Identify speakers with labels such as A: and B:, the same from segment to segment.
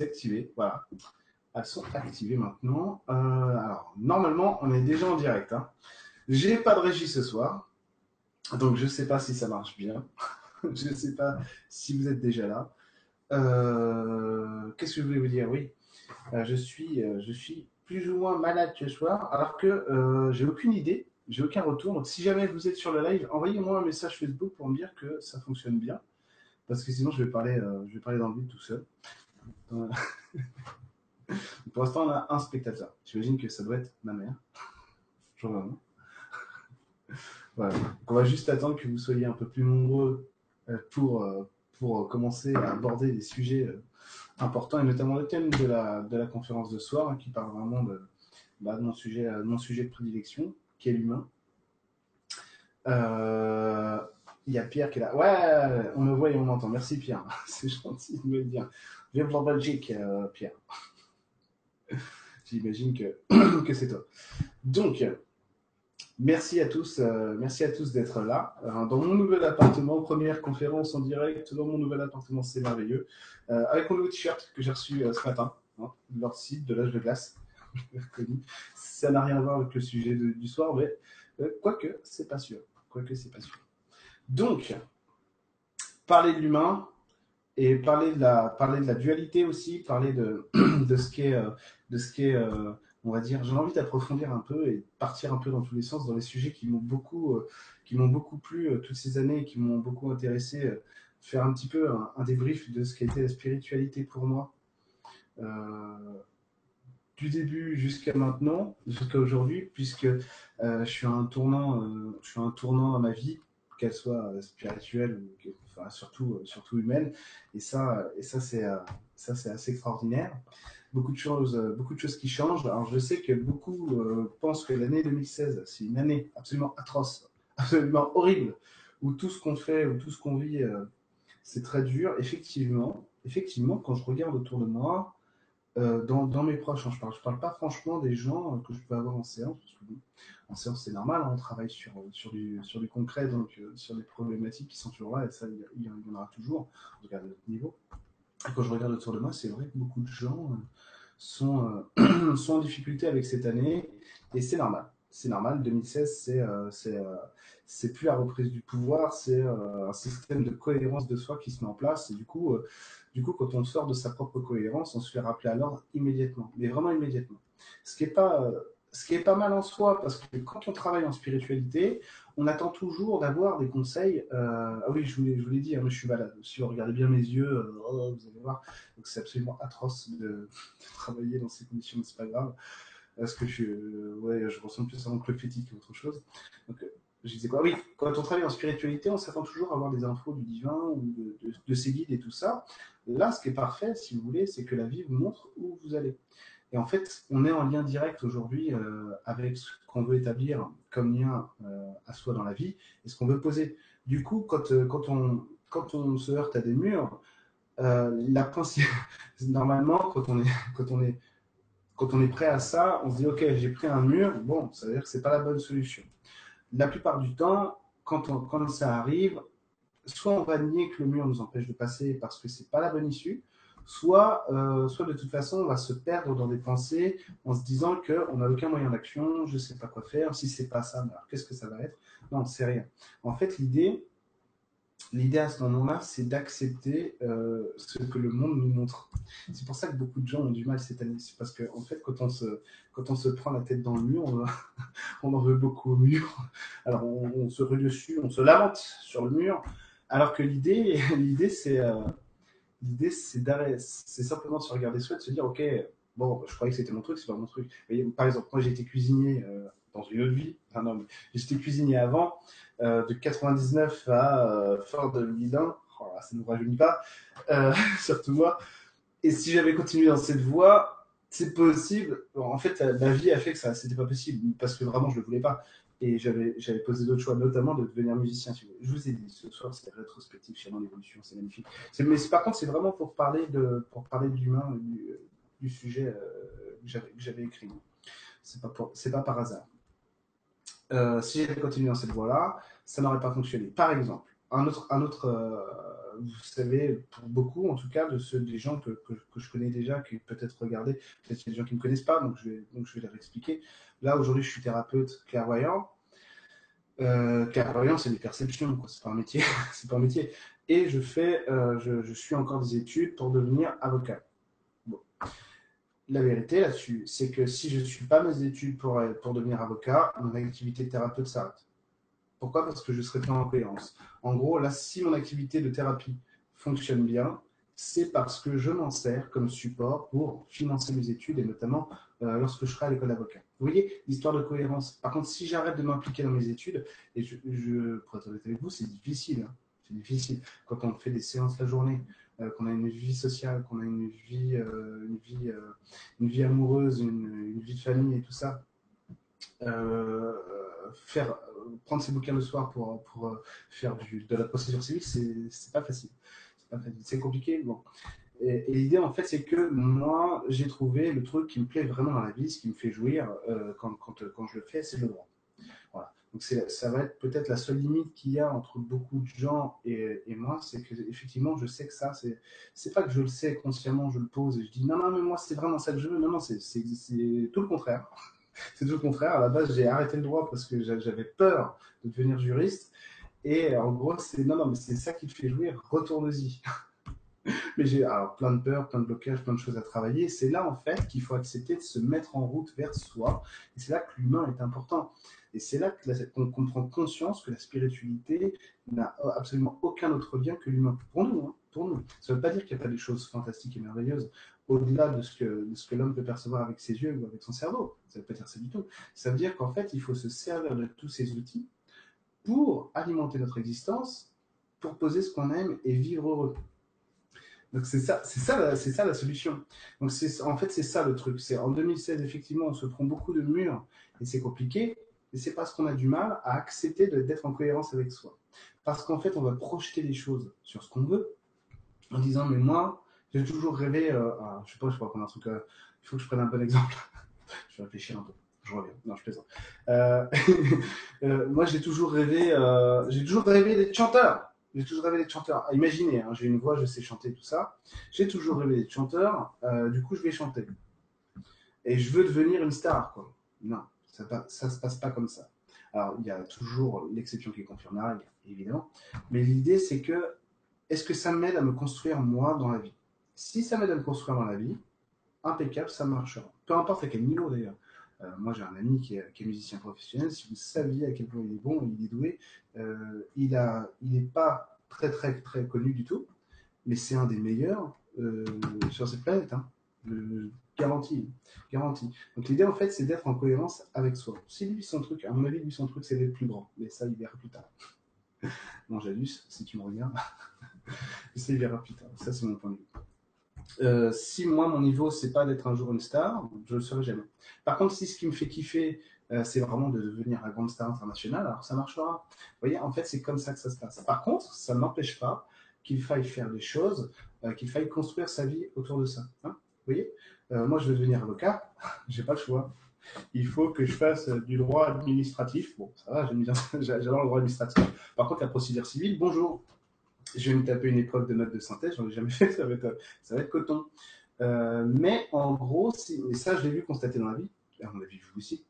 A: activer. Voilà. Elles sont activées maintenant. Euh, alors, normalement, on est déjà en direct. Hein. J'ai pas de régie ce soir. Donc, je sais pas si ça marche bien. je ne sais pas si vous êtes déjà là. Euh, qu'est-ce que je voulais vous dire? Oui, euh, je, suis, je suis plus ou moins malade ce soir, alors que j'ai aucune idée, j'ai aucun retour. Donc, si jamais vous êtes sur le live, envoyez-moi un message Facebook pour me dire que ça fonctionne bien. Parce que sinon, je vais parler, je vais parler dans le vide tout seul. Pour l'instant, on a un spectateur. J'imagine que ça doit être ma mère. Bonjour on va juste attendre que vous soyez un peu plus nombreux euh, pour, euh, pour commencer à aborder des sujets euh, importants, et notamment le thème de la, de la conférence de soir, hein, qui parle vraiment de, bah, mon, sujet, mon sujet de prédilection, qui est l'humain. Il y a Pierre qui est là. Ouais, on me voit et on m'entend. Merci Pierre. C'est gentil de me le dire. Viens pour Belgique, Pierre. J'imagine que, que c'est toi. Donc, merci à tous, euh, merci à tous d'être là. Euh, dans mon nouvel appartement, première conférence en direct dans mon nouvel appartement, c'est merveilleux. Euh, avec mon nouveau t-shirt que j'ai reçu ce matin, hein, de leur site de l'âge de glace. Ça n'a rien à voir avec le sujet du soir, mais quoique, c'est pas sûr. Quoique, c'est pas sûr. Donc, parler de l'humain, et parler de la, parler de la dualité aussi, parler de, de ce qu'est, euh, de ce qu'est, euh, on va dire, j'ai envie d'approfondir un peu et partir un peu dans tous les sens dans les sujets qui m'ont beaucoup, euh, qui m'ont beaucoup plu toutes ces années, qui m'ont beaucoup intéressé, faire un petit peu un, débrief de ce qu'était la spiritualité pour moi. du début jusqu'à maintenant, jusqu'à aujourd'hui, puisque je suis à un tournant, je suis à un tournant dans ma vie, qu'elle soit spirituelle ou surtout, euh, surtout humaine. Et ça, et ça c'est euh, ça c'est assez extraordinaire. Beaucoup de choses, euh, beaucoup de choses qui changent. Alors je sais que beaucoup pensent que l'année 2016 c'est une année absolument atroce, absolument horrible, où tout ce qu'on fait, où tout ce qu'on vit, c'est très dur. Effectivement, effectivement, quand je regarde autour de moi, euh, dans, mes proches, hein, je parle, parle pas franchement des gens que je peux avoir en séance, parce que en séance c'est normal, hein, on travaille sur, sur, du, sur concret, donc euh, sur des problématiques qui sont toujours là, et ça il y, en aura toujours, en tout à notre niveau. quand je regarde autour de moi, c'est vrai que beaucoup de gens euh, sont, sont en difficulté avec cette année, et c'est normal. C'est normal, 2016, c'est c'est c'est plus la reprise du pouvoir, c'est un système de cohérence de soi qui se met en place, et du coup, du coup, quand on sort de sa propre cohérence, on se fait rappeler à l'ordre immédiatement, mais vraiment immédiatement. Ce qui est pas, euh, ce qui est pas mal en soi, parce que quand on travaille en spiritualité, on attend toujours d'avoir des conseils. Euh, ah oui, je vous, je vous l'ai dit, hein, je suis malade. Si vous regardez bien mes yeux, euh, oh, vous allez voir. Donc c'est absolument atroce de, travailler dans ces conditions, mais c'est pas grave. Parce que je, ouais, je ressemble plus à mon club fétique qu'autre chose. Donc je disais quoi Oui, quand on travaille en spiritualité, on s'attend toujours à avoir des infos du divin ou de, ses guides et tout ça. Là, ce qui est parfait, si vous voulez, c'est que la vie vous montre où vous allez. Et en fait, on est en lien direct aujourd'hui euh, avec ce qu'on veut établir comme lien euh, à soi dans la vie et ce qu'on veut poser. Du coup, quand, euh, quand, on, quand on se heurte à des murs, la normalement, quand on, est, quand, on est, quand on est prêt à ça, on se dit Ok, j'ai pris un mur, bon, ça veut dire que ce n'est pas la bonne solution la plupart du temps, quand, ça arrive, soit on va nier que le mur nous empêche de passer parce que c'est pas la bonne issue, soit, euh, soit de toute façon on va se perdre dans des pensées en se disant qu'on n'a aucun moyen d'action, je sais pas quoi faire, si c'est pas ça, qu'est-ce que ça va être? Non, c'est rien. En fait, l'idée, l'idée à ce moment-là, c'est d'accepter euh, ce que le monde nous montre. C'est pour ça que beaucoup de gens ont du mal cette année. C'est parce qu'en en fait, quand on, se, quand on se prend la tête dans le mur, on, en veut beaucoup au mur. Alors, on, se rue dessus, on se lamente sur le mur. Alors que l'idée, l'idée, c'est, euh, l'idée, c'est, c'est simplement de se regarder soi, de se dire, OK, bon, je croyais que c'était mon truc, c'est pas mon truc. par exemple, moi, j'ai été cuisinier euh, dans une autre vie. Non, j'étais cuisinier avant. Euh, de 99 à euh, fin 2001. Oh ça ne nous rajeunit pas, euh, surtout moi. Et si j'avais continué dans cette voie, c'est possible. en fait, la, vie a fait que ça, c'était pas possible parce que vraiment, je le voulais pas. Et j'avais, j'avais posé d'autres choix, notamment de devenir musicien. Je vous ai dit, ce soir, c'est rétrospectif chez mon évolution, c'est magnifique. mais par contre, c'est vraiment pour parler de, pour parler de l'humain, du, sujet que j'avais, écrit. C'est pas pas par hasard. Si j'avais continué dans cette voie-là, ça n'aurait pas fonctionné. Par exemple, un autre, un autre vous savez, pour beaucoup, en tout cas, de ceux des gens que, que, je connais déjà, qui peut-être regarder, peut-être des gens qui ne me connaissent pas, donc je vais, donc je vais leur expliquer. Là, aujourd'hui, je suis thérapeute clairvoyant. Euh, clairvoyant, c'est des perceptions, c'est pas un métier, c'est pas un métier. Et je fais, euh, je, suis encore des études pour devenir avocat. Bon. La vérité là-dessus, c'est que si je ne suis pas mes études pour, pour devenir avocat, mon activité de thérapeute s'arrête. Pourquoi? Parce que je serai pas en cohérence. En gros, là, si mon activité de thérapie fonctionne bien, c'est parce que je m'en sers comme support pour financer mes études et notamment euh, lorsque je serai à l'école d'avocat. Vous voyez, l'histoire de cohérence. Par contre, si j'arrête de m'impliquer dans mes études, et je, je pour être honnête avec vous, c'est difficile. Hein. C'est difficile. Quand on fait des séances la journée, euh, qu'on a une vie sociale, qu'on a une vie, euh, une, vie une vie amoureuse, une, vie de famille et tout ça, faire prendre ses bouquins le soir pour, pour euh, faire de la procédure civile, c'est pas facile. C'est compliqué. Bon. Et, l'idée, en fait, c'est que moi, j'ai trouvé le truc qui me plaît vraiment dans la vie, ce qui me fait jouir euh, quand, quand, quand, je le fais, c'est le droit. Donc ça va être peut-être la seule limite qu'il y a entre beaucoup de gens et, moi, c'est que effectivement, je sais que ça, c'est pas que je le sais consciemment, je le pose et je dis non, non, mais moi, c'est vraiment ça que je veux. Non, non, c'est tout le contraire. c'est tout le contraire. À la base, j'ai arrêté le droit parce que j'avais peur de devenir juriste. Et en gros, c'est non, non, mais c'est ça qui te fait jouir, retourne-y. mais j'ai plein de peurs, plein de blocages, plein de choses à travailler. C'est là, en fait, qu'il faut accepter de se mettre en route vers soi. Et c'est là que l'humain est important. Et c'est là qu'on comprend conscience que la spiritualité n'a absolument aucun autre lien que l'humain. Pour nous, hein, pour nous. Ça ne veut pas dire qu'il n'y a pas des choses fantastiques et merveilleuses au-delà de ce que, l'homme peut percevoir avec ses yeux ou avec son cerveau. Ça ne veut pas dire ça du tout. Ça veut dire qu'en fait, il faut se servir de tous ces outils pour alimenter notre existence, pour poser ce qu'on aime et vivre heureux. Donc c'est ça, ça, ça la solution. Donc en fait, c'est ça le truc. En 2016, effectivement, on se prend beaucoup de murs et c'est compliqué. Et c'est parce qu'on a du mal à accepter d'être en cohérence avec soi. Parce qu'en fait, on va projeter les choses sur ce qu'on veut en disant, mais moi, j'ai toujours rêvé, euh, ah, je sais pas, je crois qu'on a un truc, euh, il faut que je prenne un bon exemple. je vais réfléchir un peu. Je reviens. Non, je plaisante. Euh, euh moi, j'ai toujours rêvé, j'ai toujours rêvé d'être chanteur. J'ai toujours rêvé d'être chanteur. Ah, imaginez, hein, j'ai une voix, je sais chanter, tout ça. J'ai toujours rêvé d'être chanteur. du coup, je vais chanter. Et je veux devenir une star, quoi. Non, ça, ça se passe pas comme ça. Alors, il y a toujours l'exception qui confirme la règle, évidemment. Mais l'idée, c'est que, est-ce que ça m'aide à me construire moi dans la vie? Si ça m'aide à me construire dans la vie, impeccable, ça marchera. Peu importe à quel niveau d'ailleurs. Euh, moi, j'ai un ami qui est, musicien professionnel. Si vous saviez à quel point il est bon, il est doué, euh, il n'est pas très, très, très connu du tout, mais c'est un des meilleurs euh, sur cette planète. Hein. Garantie. garantie. Donc, l'idée, en fait, c'est d'être en cohérence avec soi. Si lui, son truc, à mon avis, lui, son truc, c'est d'être plus grand. Mais ça, il verra plus tard. non, Janus, si tu me regardes, ça, il verra plus tard. Ça, c'est mon point de vue. Euh, si moi, mon niveau, c'est pas d'être un jour une star, je le serai jamais. Par contre, si ce qui me fait kiffer, euh, c'est vraiment de devenir un grande star internationale, alors ça marchera. Vous voyez, en fait, c'est comme ça que ça se passe. Par contre, ça n'empêche pas qu'il faille faire des choses, euh, qu'il faille construire sa vie autour de ça. Hein voyez Moi, je veux devenir avocat, j'ai pas le choix. Il faut que je fasse du droit administratif. Bon, ça va, j'adore le droit administratif. Par contre, la procédure civile, bonjour je vais me taper une épreuve de notes de synthèse, j'en ai jamais fait, ça va être, ça va être coton. Euh, mais en gros, et ça je l'ai vu constater dans la vie, à mon avis vous aussi,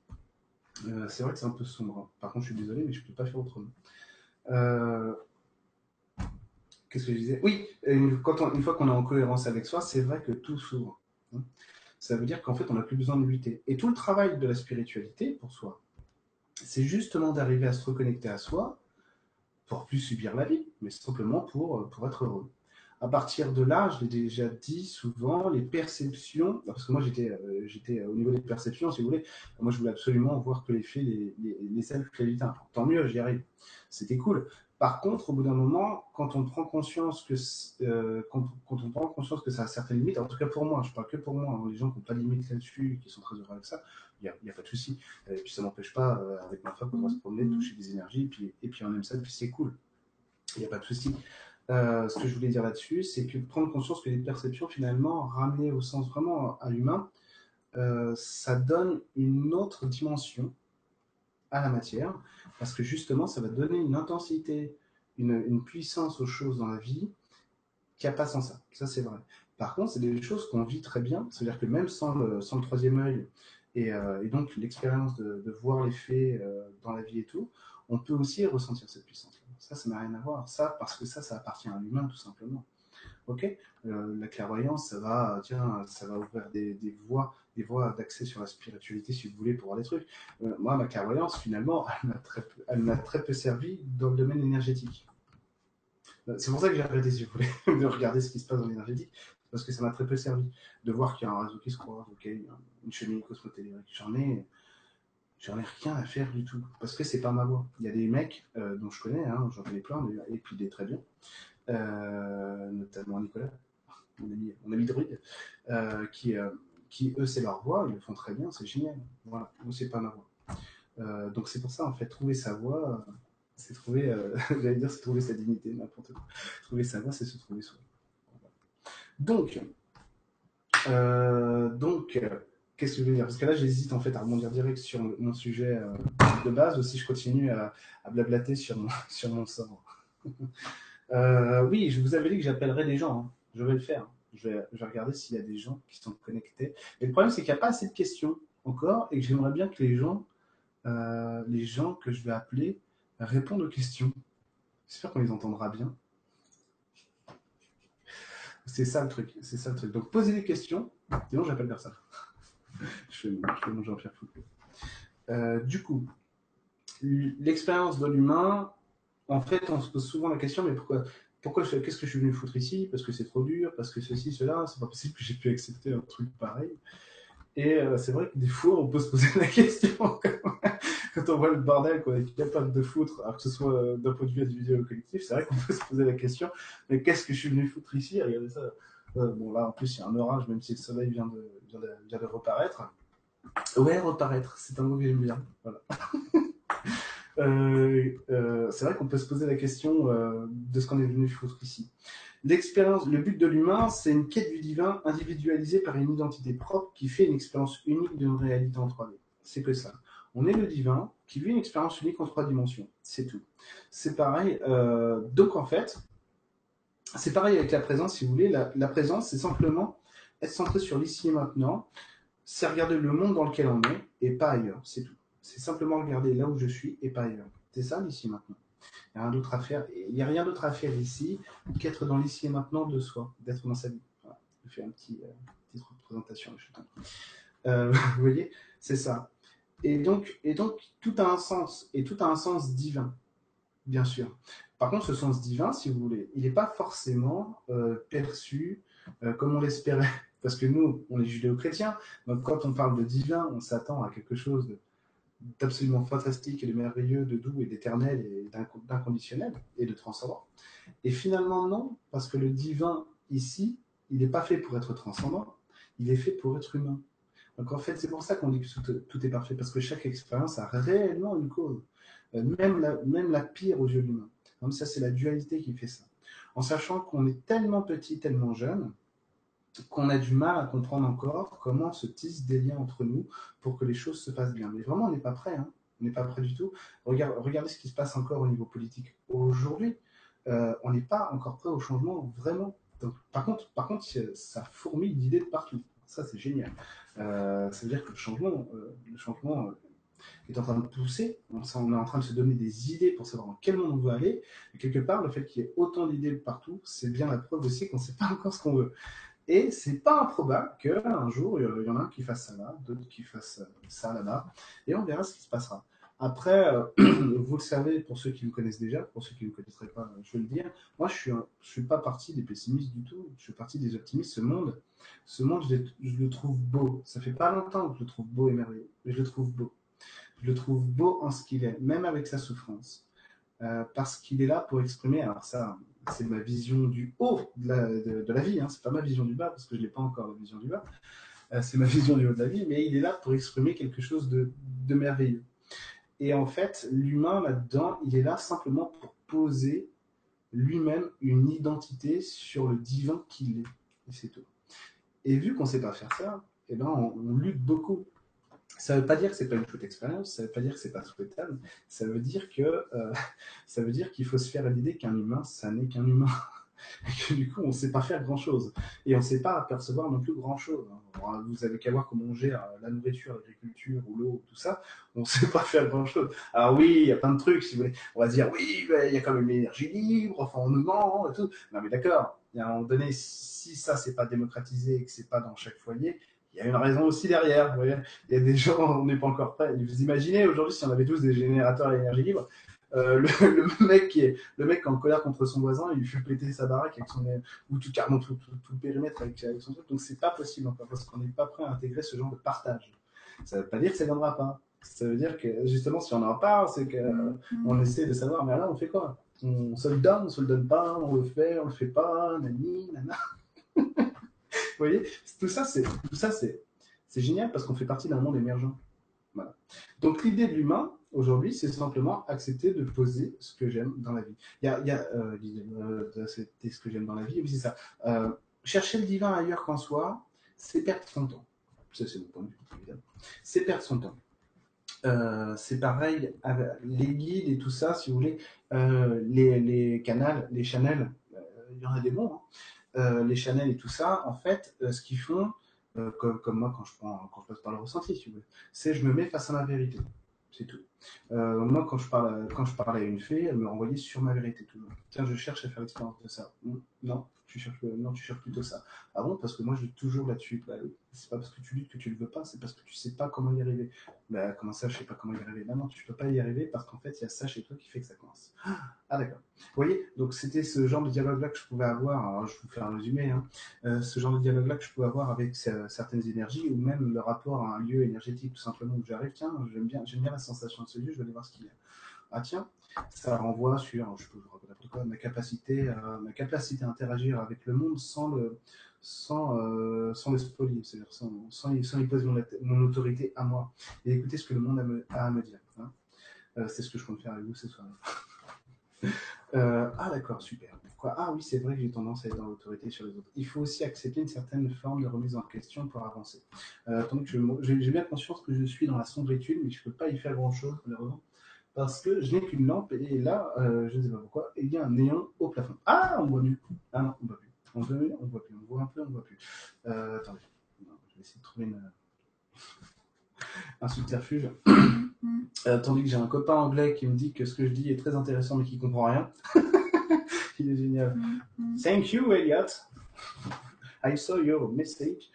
A: euh, c'est vrai que c'est un peu sombre. Hein. Par contre, je suis désolé, mais je ne peux pas faire autrement. Euh, qu'est-ce que je disais? Oui, une, quand une fois qu'on est en cohérence avec soi, c'est vrai que tout s'ouvre. Ça veut dire qu'en fait, on n'a plus besoin de lutter. Et tout le travail de la spiritualité pour soi, c'est justement d'arriver à se reconnecter à soi pour plus subir la vie, mais simplement pour, euh, pour être heureux. À partir de là, je l'ai déjà dit souvent, les perceptions, parce que moi j'étais euh, j'étais au niveau des perceptions, si vous voulez, moi je voulais absolument voir que les faits, les, les, les Tant mieux, j'y arrive. C'était cool. Par contre, au bout d'un moment, quand on prend conscience que euh, quand, on prend conscience que ça a certaines limites, en tout cas pour moi, je parle que pour moi, hein, les gens qui n'ont pas de limites là-dessus, qui sont très heureux avec ça, il n'y a, pas de souci. Et puis ça n'empêche pas, euh, avec ma femme, on va se promener, toucher des énergies, et puis, on aime ça, et puis c'est cool. Il n'y a pas de souci. Euh, ce que je voulais dire là-dessus, c'est que prendre conscience que les perceptions, finalement, ramenées au sens vraiment à l'humain, euh, ça donne une autre dimension à la matière, parce que justement, ça va donner une intensité, une, une puissance aux choses dans la vie qui a pas sans ça. Ça, c'est vrai. Par contre, c'est des choses qu'on vit très bien. C'est-à-dire que même sans le, sans le troisième œil et, euh, et donc l'expérience de, de, voir les faits euh, dans la vie et tout, on peut aussi ressentir cette puissance. Ça, ça n'a rien à voir. Ça, parce que ça, ça appartient à l'humain, tout simplement. Ok, euh, la clairvoyance, ça va, tiens, ça va ouvrir des, des voies, des voies d'accès sur la spiritualité, si vous voulez, pour voir des trucs. Euh, moi, ma clairvoyance, finalement, elle m'a très, peu, servi dans le domaine énergétique. Euh, c'est pour ça que j'ai arrêté, si vous voulez, de regarder ce qui se passe dans l'énergétique, parce que ça m'a très peu servi. De voir qu'il y a un réseau qui se croise, ok, une cheminée cosmotellurique, j'en ai, j'en ai rien à faire du tout, parce que c'est pas ma voie. Il y a des mecs euh, dont je connais, hein, j'en connais plein, et puis des très bien, notamment Nicolas, mon ami, mon ami druide, qui, qui eux c'est leur voie, ils le font très bien, c'est génial. Voilà, moi c'est pas ma voie. Euh, donc c'est pour ça en fait trouver sa voie, c'est trouver, euh, j'allais dire c'est trouver sa dignité, n'importe quoi. Trouver sa voie, c'est se trouver soi. Donc, euh, donc, qu'est-ce que je veux dire? Parce que là, j'hésite en fait à rebondir direct sur mon sujet euh, de base, ou si je continue à, à blablater sur mon, sur mon sort. oui, je vous avais dit que j'appellerais des gens. Hein. Je vais le faire. Je vais, regarder s'il y a des gens qui sont connectés. Et le problème, c'est qu'il n'y a pas assez de questions encore, et que j'aimerais bien que les gens, euh, les gens que je vais appeler, répondent aux questions. J'espère qu'on les entendra bien. C'est ça le truc. C'est ça le truc. Donc posez des questions, sinon j'appelle personne. je fais, fais mon Jean-Pierre Foucault. Euh, du coup, l'expérience de l'humain, en fait, on se pose souvent la question, mais pourquoi pourquoi je qu'est-ce que je suis venu foutre ici? Parce que c'est trop dur, parce que ceci, cela, c'est pas possible que j'ai pu accepter un truc pareil. Et euh, c'est vrai que des fois, on peut se poser la question quand on voit le bordel qu'on est capable de foutre, alors que ce soit euh, d'un point de vue individuel ou collectif, c'est vrai qu'on peut se poser la question mais qu'est-ce que je suis venu foutre ici? Regardez ça. Euh, bon, là, en plus, il y a un orage, même si le soleil vient de, vient de, vient de reparaître. Ouais, reparaître, c'est un mot que j'aime bien. Voilà. euh, euh, c'est vrai qu'on peut se poser la question euh, de ce qu'on est venu foutre ici. L'expérience, le but de l'humain, c'est une quête du divin individualisée par une identité propre qui fait une expérience unique d'une réalité en 3D. C'est que ça. On est le divin qui vit une expérience unique en trois dimensions. C'est tout. C'est pareil. Donc en fait, c'est pareil avec la présence, si vous voulez. La, la présence, c'est simplement être centré sur l'ici et maintenant. C'est regarder le monde dans lequel on est et pas ailleurs. C'est tout. C'est simplement regarder là où je suis et pas ailleurs. C'est ça l'ici maintenant. Il n'y a rien d'autre à faire. Il n'y a rien d'autre à faire ici qu'être dans l'ici et maintenant de soi, d'être dans sa vie. Je fais un petit, euh, petite représentation. Euh, vous voyez, c'est ça. Et donc, et donc, tout a un sens, et tout a un sens divin, bien sûr. Par contre, ce sens divin, si vous voulez, il n'est pas forcément euh, perçu comme on l'espérait. Parce que nous, on est judéo-chrétiens, donc quand on parle de divin, on s'attend à quelque chose d'absolument fantastique et de merveilleux, de doux et d'éternel et d'inconditionnel et de transcendant. Et finalement, non, parce que le divin, ici, il n'est pas fait pour être transcendant, il est fait pour être humain. Donc en fait, c'est pour ça qu'on dit que tout, est parfait, parce que chaque expérience a réellement une cause, euh, même, la, même la pire aux yeux humains. Donc ça, c'est la dualité qui fait ça. En sachant qu'on est tellement petit, tellement jeune, qu'on a du mal à comprendre encore comment se tissent des liens entre nous pour que les choses se passent bien. Mais vraiment, on n'est pas prêt. Hein. On n'est pas prêt du tout. Regarde, regardez ce qui se passe encore au niveau politique aujourd'hui. Euh, on n'est pas encore prêt au changement, vraiment. Par contre, par contre, ça fourmille d'idées de partout. Ça, c'est génial. Euh, ça veut dire que le changement, euh, le changement est en train de pousser. On, on, est en train de se donner des idées pour savoir dans quel monde on veut aller. Et quelque part, le fait qu'il y ait autant d'idées partout, c'est bien la preuve aussi qu'on ne sait pas encore ce qu'on veut. Et c'est pas improbable qu'un jour, il y en a un qui fasse ça là, d'autres qui fassent ça là-bas, et on verra ce qui se passera. Après, euh, vous le savez, pour ceux qui me connaissent déjà, pour ceux qui ne me connaîtraient pas, je vais le dire, moi je suis, un, je suis pas parti des pessimistes du tout, je suis parti des optimistes. Ce monde, ce monde, je, je, le trouve beau. Ça fait pas longtemps que je le trouve beau et merveilleux, mais je le trouve beau. Je le trouve beau en ce qu'il est, même avec sa souffrance, euh, parce qu'il est là pour exprimer. Alors ça, c'est ma vision du haut de la, vie. Hein. C'est pas ma vision du bas parce que je n'ai pas encore la vision du bas. Euh, c'est ma vision du haut de la vie, mais il est là pour exprimer quelque chose de, de merveilleux. Et en fait, l'humain là-dedans, il est là simplement pour poser lui-même une identité sur le divin qu'il est. Et c'est tout. Et vu qu'on ne sait pas faire ça, eh ben on, lutte beaucoup. Ça ne veut pas dire que c'est pas une chouette expérience, ça ne veut pas dire que c'est pas souhaitable, ça veut dire que euh, ça veut dire qu'il faut se faire l'idée qu'un humain, ça n'est qu'un humain. Et que du coup, on ne sait pas faire grand chose. Et on ne sait pas apercevoir non plus grand chose. Vous avez qu'à voir comment on gère la nourriture, l'agriculture ou l'eau, tout ça. On ne sait pas faire grand chose. Alors oui, il y a plein de trucs, si vous voulez. On va dire, oui, il y a quand même l'énergie libre, enfin, on nous ment et tout. Non, mais d'accord. À un moment donné, si ça, c'est pas démocratisé et que c'est pas dans chaque foyer, il y a une raison aussi derrière. Vous voyez il y a des gens, on n'est pas encore prêts. Vous imaginez aujourd'hui si on avait tous des générateurs d'énergie libre, euh, le, mec qui est le mec qui est en colère contre son voisin, il lui fait péter sa baraque avec son ou tout carrément tout, le périmètre avec, son truc. Donc c'est pas possible encore parce qu'on n'est pas prêt à intégrer ce genre de partage. Ça veut pas dire que ça viendra pas. Ça veut dire que justement si on en parle, c'est qu'on mm-hmm. essaie de savoir mais là on fait quoi? On se le donne, on se le donne pas, on le fait, on le fait pas, nani, nana. Voyez, tout ça, c'est tout ça, c'est génial parce qu'on fait partie d'un monde émergent. Donc l'idée de l'humain aujourd'hui, c'est simplement accepter de poser ce que j'aime dans la vie. Il y a, euh, de ce que j'aime dans la vie, oui c'est ça. Euh, chercher le divin ailleurs qu'en soi, c'est perdre son temps. Ça c'est mon point de vue, évidemment. C'est perdre son temps. Euh, c'est pareil, avec les guides et tout ça, si vous voulez, euh, les, les canals, les channels, euh, y en a des bons. Hein. Euh, les channels et tout ça, en fait, euh, ce qu'ils font, euh, comme, moi quand je, prends, quand je passe par le ressenti, si c'est je me mets face à ma vérité. C'est tout. moi, quand je, parle, quand je parlais à une fée, elle me renvoyait sur ma vérité toujours. Tiens, je cherche à faire l'expérience de ça. Non, tu cherches, non, tu cherches plutôt ça. Ah bon Parce que moi, je lutte toujours là-dessus. Bah, c'est pas parce que tu luttes que tu le veux pas, c'est parce que tu sais pas comment y arriver. Bah, comment ça, je sais pas comment y arriver Non, non, tu peux pas y arriver parce qu'en fait, il y a ça chez toi qui fait que ça commence. Ah, d'accord. Vous voyez Donc, c'était ce genre de dialogue-là que je pouvais avoir. Alors, je vous fais un résumé. Hein. Euh, ce genre de dialogue-là que je pouvais avoir avec certaines énergies ou même le rapport à un lieu énergétique, tout simplement, où j'arrive. Tiens, j'aime bien, j'aime bien la sensation de ce lieu, je vais aller voir ce qu'il y a. Ah, tiens, ça renvoie sur, vous ma capacité, à, interagir avec le monde sans le, sans, euh, c'est-à-dire sans, sans, imposer mon, autorité à moi et écouter ce que le monde a, à me dire. Hein. Euh, c'est ce que je compte faire avec vous ce soir. euh, ah d'accord, super. Ah oui, c'est vrai que j'ai tendance à être dans l'autorité sur les autres. Il faut aussi accepter une certaine forme de remise en question pour avancer. Euh, j'ai bien conscience que je suis dans la sombritude, mais je ne peux pas y faire grand-chose, malheureusement parce que je n'ai qu'une lampe et là, euh, je ne sais pas pourquoi, il y a un néon au plafond. Ah, on voit mieux. Ah non, on voit plus. On voit on voit plus. On voit un peu, on voit plus. Euh, attendez, je vais essayer de trouver une, un subterfuge. euh, tandis que j'ai un copain anglais qui me dit que ce que je dis est très intéressant mais qui comprend rien. il est génial. Thank you, Elliot. I saw your message.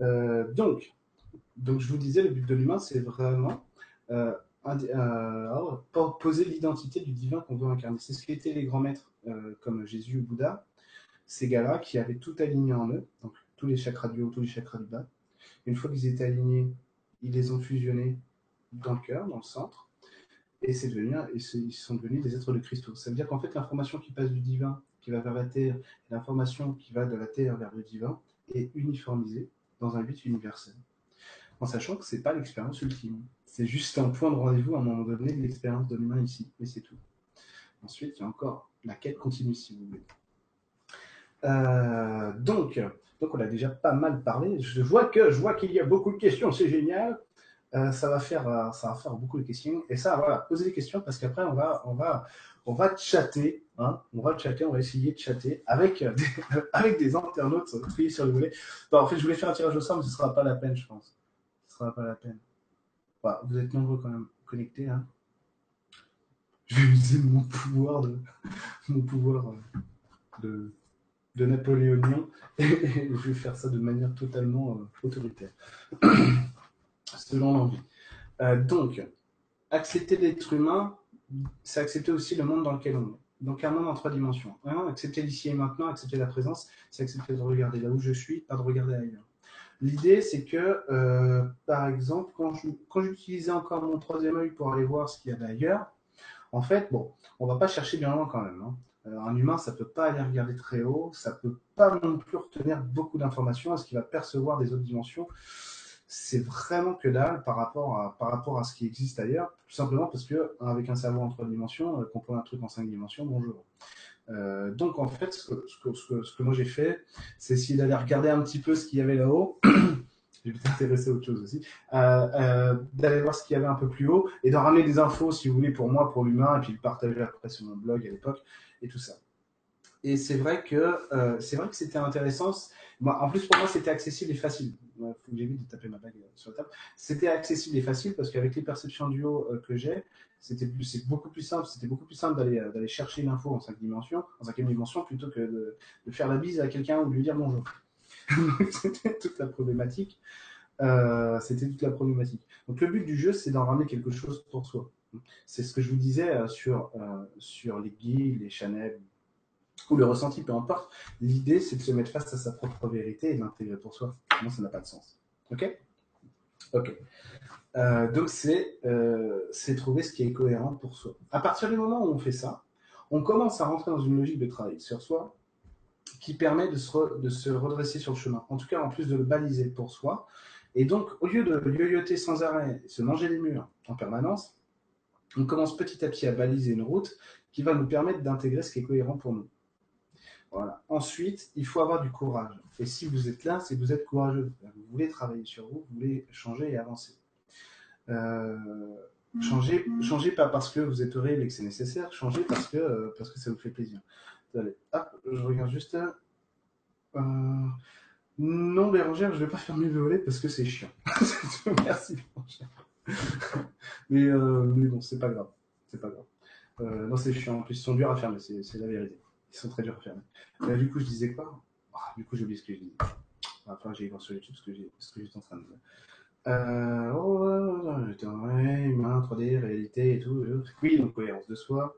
A: Euh, donc, donc, je vous disais, le but de l'humain, c'est vraiment poser l'identité du divin qu'on veut incarner. C'est ce qu'étaient les grands maîtres euh, comme Jésus ou Bouddha, ces gars-là qui avaient tout aligné en eux, donc tous les chakras du haut, tous les chakras du bas. Une fois qu'ils étaient alignés, ils les ont fusionnés dans le cœur, dans le centre, et c'est devenu, et ils sont devenus des êtres de Christo. Ça veut dire qu'en fait, l'information qui passe du divin, qui va vers la terre, l'information qui va de la terre vers le divin, est uniformisée dans un but universel. En sachant que c'est pas l'expérience ultime. C'est juste un point de rendez-vous à un moment donné de l'expérience de l'humain ici, mais c'est tout. Ensuite, il y a encore la quête continue, si vous voulez. Euh, donc, donc, on a déjà pas mal parlé. Je vois que je vois qu'il y a beaucoup de questions, c'est génial. Euh, ça va faire euh, ça va faire beaucoup de questions et ça voilà poser des questions parce qu'après on va on va on va chatter hein, on va chatter on va essayer de chatter avec des, avec des internautes triés sur le volet. en fait je voulais faire un tirage au sort mais ce sera pas la peine je pense ce sera pas la peine vous êtes nombreux quand même connectés. Hein. Je vais utiliser mon pouvoir de, mon pouvoir euh, de, de napoléonien et, je vais faire ça de manière totalement euh, autoritaire, selon l'envie. Euh, donc, accepter l'être humain, c'est accepter aussi le monde dans lequel on est. Donc un monde en trois dimensions. accepter l'ici et maintenant, accepter la présence, c'est accepter de regarder là où je suis, pas de regarder ailleurs. L'idée, c'est que, euh, par exemple, quand, j'utilisais encore mon troisième œil pour aller voir ce qu'il y a d'ailleurs, en fait, bon, on va pas chercher bien loin quand même. Hein. Euh, un humain, ça peut pas aller regarder très haut, ça peut pas non plus retenir beaucoup d'informations à ce qu'il va percevoir des autres dimensions? C'est vraiment que dalle par rapport à, ce qui existe ailleurs, tout simplement parce que avec un cerveau en trois dimensions, euh, comprendre un truc en cinq dimensions, bonjour. Euh, donc en fait, ce que, moi j'ai fait, c'est essayer d'aller regarder un petit peu ce qu'il y avait là-haut j'ai été intéressé à autre chose aussi, d'aller voir ce qu'il y avait un peu plus haut et d'en ramener des infos, si vous voulez, pour moi, pour l'humain, et puis le partager après sur mon blog à l'époque et tout ça. Et c'est vrai que c'est vrai que c'était intéressant. Moi, en plus, pour moi, c'était accessible et facile. Il faut que j'évite de taper ma bague sur la table. C'était accessible et facile parce qu'avec les perceptions du haut que j'ai, c'était beaucoup plus simple. C'était beaucoup plus simple d'aller d'aller chercher l'info en cinq dimensions, en cinquième dimension, plutôt que de, faire la bise à quelqu'un ou de lui dire bonjour. c'était toute la problématique. Euh, c'était toute la problématique. Donc le but du jeu, c'est d'en ramener quelque chose pour soi. C'est ce que je vous disais euh, sur, euh, les guides, les channels ou le ressenti, peu importe. L'idée, c'est de se mettre face à sa propre vérité et l'intégrer pour soi. Sinon, ça n'a pas de sens. Ok? Ok. donc c'est c'est trouver ce qui est cohérent pour soi. À partir du moment où on fait ça, on commence à rentrer dans une logique de travail sur soi qui permet de se, de se redresser sur le chemin. En tout cas, en plus de le baliser pour soi. Et donc, au lieu de yoyoter sans arrêt, se manger les murs en permanence, on commence petit à petit à baliser une route qui va nous permettre d'intégrer ce qui est cohérent pour nous. Voilà. Ensuite, il faut avoir du courage. Et si vous êtes là, c'est que vous êtes courageux. Vous voulez travailler sur vous, vous voulez changer et avancer. Euh, changer, changer pas parce que vous êtes horrible et que c'est nécessaire, changer parce que, euh, parce que ça vous fait plaisir. Allez, hop, je regarde juste. Euh... Non, Bérangère, je vais pas fermer le volet parce que c'est chiant. Merci, Bérangère. mais, euh, mais bon, c'est pas grave. C'est pas grave. Euh, non, c'est chiant. En plus, ils sont durs à fermer, c'est la vérité. Ils sont très durs à fermer. Euh, du coup, je disais quoi? Ah, Du coup, j'ai oublié ce que je disais. Enfin, j'ai voir sur YouTube ce que j'étais en train de dire. Euh, oh, ouais, humain, 3D, réalité et tout. Oui, donc cohérence de soi.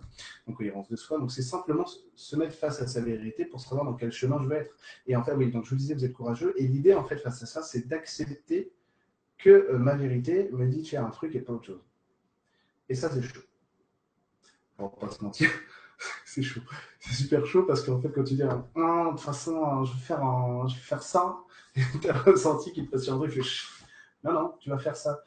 A: Donc cohérence de soi. Donc c'est simplement se mettre face à sa vérité pour savoir dans quel chemin je vais être. Et en fait, oui, donc je vous disais, vous êtes courageux. Et l'idée, en fait, face à ça, c'est d'accepter que euh, ma vérité me dit de faire un truc et pas autre chose. Et ça, c'est chaud. On va pas se mentir. c'est chaud. C'est super chaud parce qu'en fait, quand tu dis, de toute façon, je vais faire, je vais faire ça, tu as ressenti qu'il te passe sur un truc, fait non, non, tu vas faire ça.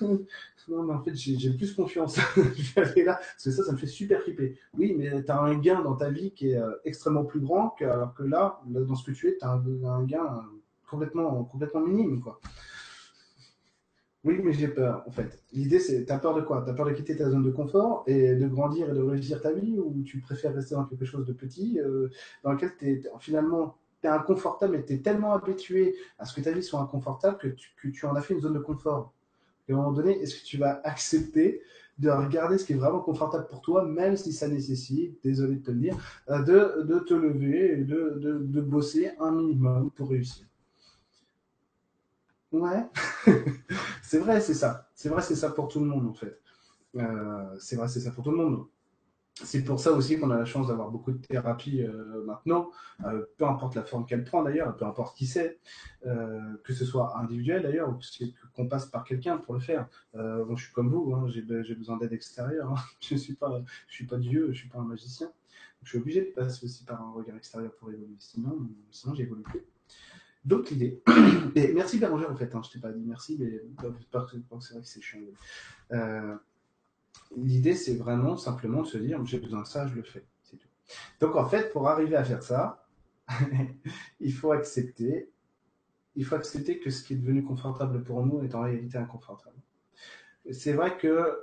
A: non, mais en fait, j'ai plus confiance. je vais aller là, parce que ça, ça me fait super flipper. Oui, mais tu as un gain dans ta vie qui est euh, extrêmement plus grand, que, alors que là, dans ce que tu es, tu as un, gain complètement, complètement minime, quoi. Oui, mais j'ai peur, en fait. L'idée, c'est, t'as peur de quoi? T'as peur de quitter ta zone de confort et de grandir et de réussir ta vie, ou tu préfères rester dans quelque chose de petit, euh, dans lequel t'es, finalement, tu inconfortable et tu es tellement habitué à ce que ta vie soit inconfortable que tu, en as fait une zone de confort? Et à un moment donné, est-ce que tu vas accepter de regarder ce qui est vraiment confortable pour toi, même si ça nécessite, désolé de te le dire, euh, de, te lever et de, de, bosser un minimum pour réussir? Ouais, c'est vrai, c'est ça. C'est vrai, c'est ça pour tout le monde en fait. Euh, c'est vrai, c'est ça pour tout le monde c'est pour ça aussi qu'on a la chance d'avoir beaucoup de thérapie euh, maintenant, euh, peu importe la forme qu'elle prend d'ailleurs, peu importe qui c'est, euh, que ce soit individuel d'ailleurs, ou qu'on passe par quelqu'un pour le faire. Bon, je suis comme vous, hein, j'ai besoin d'aide extérieure. Hein. Je suis pas, suis pas Dieu, je suis pas un magicien. je suis obligé de passer aussi par un regard extérieur pour évoluer. Sinon, sinon j'évolue plus. Donc l'idée. Et merci Bérangère en fait. Hein, je t'ai pas dit merci, mais c'est vrai que c'est chiant. L'idée, c'est vraiment simplement de se dire, j'ai besoin de ça, je le fais. C'est tout. Donc, en fait, pour arriver à faire ça, il faut accepter, il faut accepter que ce qui est devenu confortable pour nous est en réalité inconfortable. C'est vrai que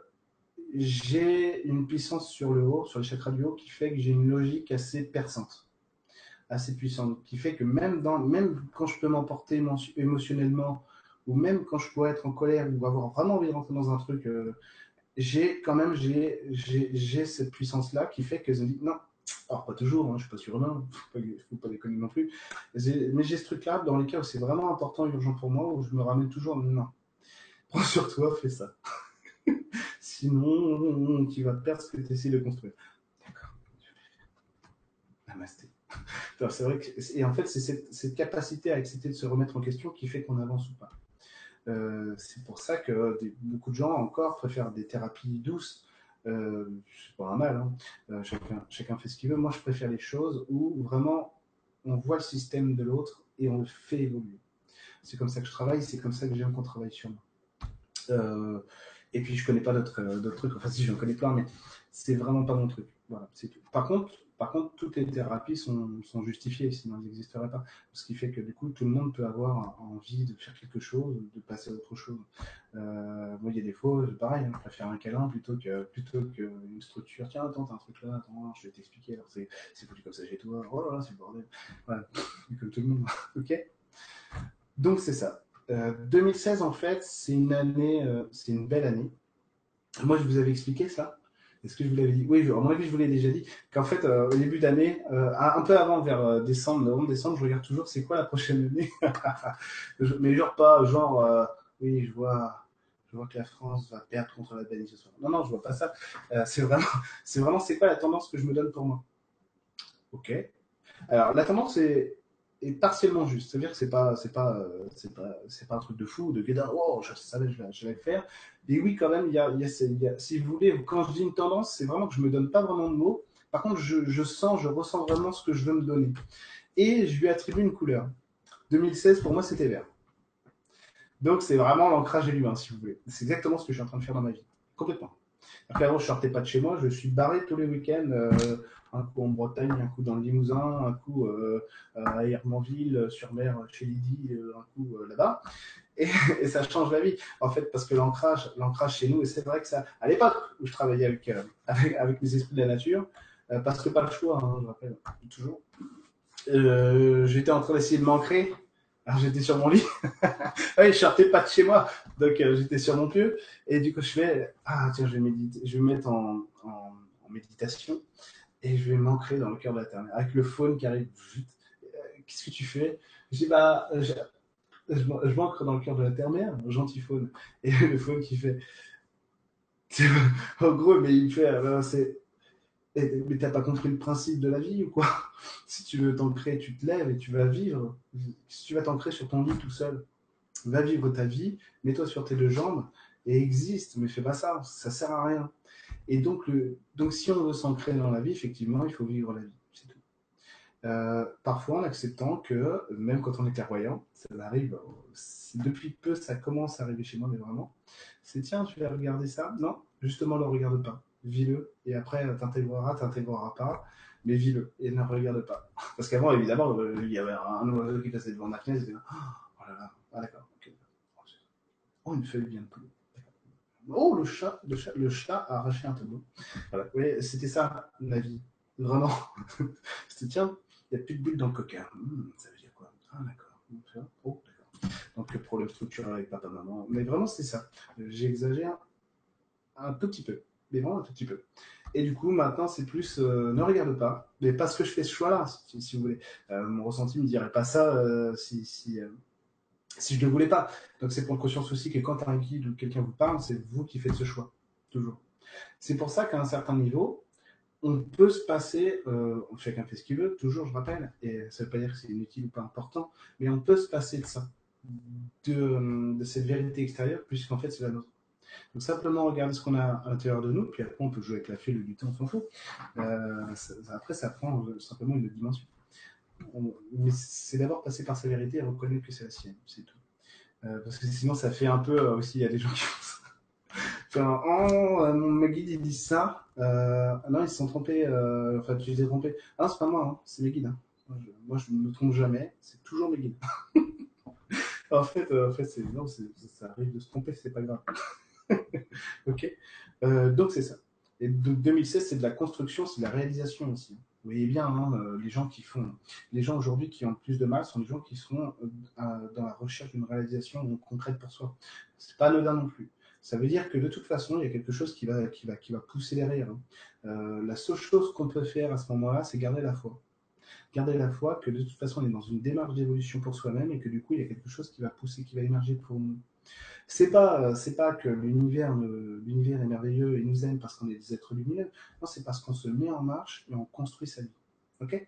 A: j'ai une puissance sur le haut, sur le chakra du haut, qui fait que j'ai une logique assez perçante, assez puissante, qui fait que même, dans, même quand je peux m'emporter émotionnellement, ou même quand je pourrais être en colère, ou avoir vraiment envie de rentrer dans un truc euh, j'ai quand même j'ai cette puissance là qui fait que je me dis non alors pas toujours hein, je suis pas surhumain faut pas, faut pas déconner non plus. Mais j'ai ce truc là dans les cas où c'est vraiment important urgent pour moi où je me ramène toujours non. Prends sur toi fais ça. Sinon tu vas perdre ce que tu essaies de construire. D'accord. Namasté c'est vrai que et en fait c'est cette, capacité à accepter de se remettre en question qui fait qu'on avance ou pas euh, c'est pour ça que beaucoup de gens encore préfèrent des thérapies douces. Euh, c'est pas un mal, hein. euh, chacun, fait ce qu'il veut. Moi, je préfère les choses où vraiment on voit le système de l'autre et on le fait évoluer. C'est comme ça que je travaille, c'est comme ça que j'aime qu'on travaille sur moi. Et puis je connais pas d'autres trucs. Enfin si j'en connais plein, mais c'est vraiment pas mon truc. Voilà. Par contre, par contre, toutes les thérapies sont, justifiées, sinon elles n'existeraient pas. Ce qui fait que du coup, tout le monde peut avoir envie de faire quelque chose, de passer à autre chose. Euh, moi, il y a des fois, pareil, hein, je préfère un câlin plutôt que plutôt qu'une structure. Tiens, attends, t'as un truc là, attends, je vais t'expliquer. Alors, c'est, c'est foutu comme ça chez toi. Oh là là, c'est le bordel. Voilà, comme tout le monde. ok Donc, c'est ça. Euh, 2016, en fait, c'est une année, euh, c'est une belle année. Moi, je vous avais expliqué ça est-ce que je vous l'avais dit? Oui, à mon avis, je vous l'ai déjà dit. Qu'en fait, euh, au début d'année, euh, un peu avant, vers euh, décembre, novembre, décembre, je regarde toujours c'est quoi la prochaine année. mais genre pas, genre, oui, je vois, je vois que la France va perdre contre la ce soir. Non, non, je vois pas ça. c'est vraiment, c'est vraiment, c'est quoi la tendance que je me donne pour moi Ok. Alors, la tendance, c'est est partiellement juste. C'est-à-dire que c'est pas, c'est pas, c'est pas, c'est pas un truc de fou, de guédin, oh, je savais, je vais, le faire. Et oui, quand même, il y a, y si vous voulez, quand je dis une tendance, c'est vraiment que je me donne pas vraiment de mots. Par contre, je, sens, je ressens vraiment ce que je veux me donner. Et je lui attribue une couleur. 2016, pour moi, c'était vert. Donc, c'est vraiment l'ancrage de l'humain, si vous voulez. C'est exactement ce que je suis en train de faire dans ma vie. Complètement. Après, avant, je sortais pas de chez moi, je suis barré tous les week-ends. Euh, un coup en Bretagne, un coup dans le Limousin, un coup euh, à Hermanville, sur mer, chez Lydie, euh, un coup euh, là-bas. Et, ça change la vie, en fait, parce que l'ancrage, l'ancrage chez nous, et c'est vrai que ça, à l'époque où je travaillais avec, avec, les esprits de la nature, parce que pas le choix, hein, je rappelle, toujours, j'étais en train d'essayer de m'ancrer. Alors j'étais sur mon lit, oui, je sortais pas de chez moi, donc j'étais sur mon pieu, et du coup je fais, ah tiens, je vais méditer, je vais me mettre en méditation, et je vais m'ancrer dans le cœur de la terre. Avec le faune qui arrive, euh, qu'est-ce que tu fais? Je dis, bah, je, je m'ancre dans le cœur de la terre-mère, gentil faune. Et le faune qui fait, en gros, mais il fait, euh, c'est, mais t'as pas compris le principe de la vie ou quoi? Si tu veux t'ancrer, tu te lèves et tu vas vivre. Si tu vas t'ancrer sur ton lit tout seul, va vivre ta vie, mets-toi sur tes deux jambes et existe, mais fais pas ça, ça sert à rien. Et donc, donc, si on veut s'ancrer dans la vie, effectivement, il faut vivre la vie. C'est tout. Euh, parfois, en acceptant que, même quand on est clairvoyant, ça arrive, depuis peu, ça commence à arriver chez moi, mais vraiment, c'est tiens, tu vas regarder ça Non, justement, ne le regarde pas. Vis-le, et après, t'intégreras, t'intégreras pas, mais vis-le, et ne regarde pas. Parce qu'avant, évidemment, euh, il y avait un oiseau qui passait devant ma fenêtre, et oh là là, ah d'accord, Oh, une feuille bien de poulet. Oh, le chat, le chat, le chat a arraché un tableau. Voilà. C'était ça, ma vie. Vraiment. c'était, tiens, il n'y a plus de bulles dans le coca. Hmm, ça veut dire quoi? Ah, d'accord. Oh, d'accord. Donc, problème structurel avec papa, maman. Mais vraiment, c'est ça. J'exagère un tout petit peu. Mais vraiment un tout petit peu. Et du coup, maintenant, c'est plus euh, ne regarde pas. Mais parce que je fais ce choix-là, si, vous voulez. Euh, mon ressenti ne me dirait pas ça euh, si. Si je ne le voulais pas. Donc c'est prendre conscience aussi que quand un guide ou quelqu'un vous parle, c'est vous qui faites ce choix, toujours. C'est pour ça qu'à un certain niveau, on peut se passer, euh, chacun fait ce qu'il veut, toujours je rappelle, et ça ne veut pas dire que c'est inutile ou pas important, mais on peut se passer de ça, de, cette vérité extérieure, puisqu'en fait c'est la nôtre. Donc simplement regarder ce qu'on a à l'intérieur de nous, puis après on peut jouer avec la fée, le lutin, on s'en fout. Euh, après ça prend simplement une dimension mais c'est d'abord passer par sa vérité et reconnaître que c'est la sienne, c'est tout. Euh, parce que sinon, ça fait un peu euh, aussi, il y a des gens qui font ça. Enfin, oh, euh, mon guide, il dit ça. Euh, non, ils se sont trompés. Enfin, tu les as trompés. Ah, c'est pas moi, hein, c'est mes guides. Hein. Moi, je, ne me trompe jamais. C'est toujours mes guides. en fait, en fait c'est, non, ça arrive de se tromper, c'est pas grave. ok. donc, c'est ça. Et donc, 2016, c'est de la construction, c'est de la réalisation aussi. Vous voyez bien, hein, euh, les gens qui font, les gens aujourd'hui qui ont le plus de mal sont les gens qui sont euh, dans la recherche d'une réalisation concrète pour soi. C'est pas anodin non plus. Ça veut dire que de toute façon, il y a quelque chose qui va, qui qui va pousser derrière. Hein. Euh, la seule chose qu'on peut faire à ce moment-là, c'est garder la foi. Garder la foi que de toute façon, on est dans une démarche d'évolution pour soi-même et que du coup, il y a quelque chose qui va pousser, qui va émerger pour nous. C'est pas, euh, pas que l'univers, est merveilleux et nous aime parce qu'on est des êtres lumineux. Non, c'est parce qu'on se met en marche et on construit sa vie. Ok?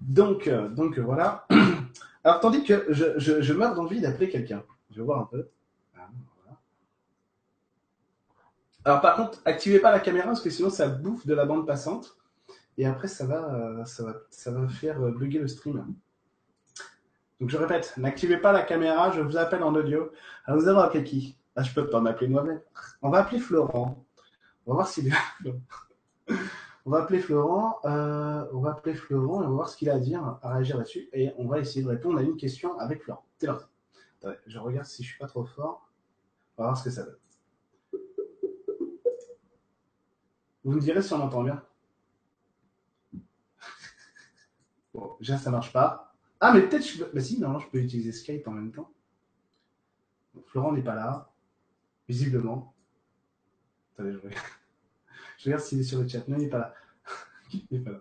A: Donc, euh, donc voilà. Alors, tandis que je, meurs d'envie d'appeler quelqu'un. Je vais voir un peu. Ah. Alors, par contre, activez pas la caméra parce que sinon ça bouffe de la bande passante et après ça va, euh, ça va, ça va faire bugger le stream. Donc je répète, n'activez pas la caméra, je vous appelle en audio. Alors nous allons appeler qui? Ah, je peux pas m'appeler moi-même. On va appeler Florent. On va voir s'il est. On va appeler Florent. euh, on va appeler Florent et on va voir ce qu'il a à dire, à réagir là-dessus. Et on va essayer de répondre à une question avec Florent. C'est je regarde si je suis pas trop fort. On va voir ce que ça donne. Vous me direz si on entend bien. Bon, déjà ça marche pas. Ah, mais peut-être je peux. Bah si, non, je peux utiliser Skype en même temps. Florent n'est pas là, visiblement. Attendez, je regarde. Je regarde s'il est sur le chat. Non, il n'est pas là. il n'est pas là.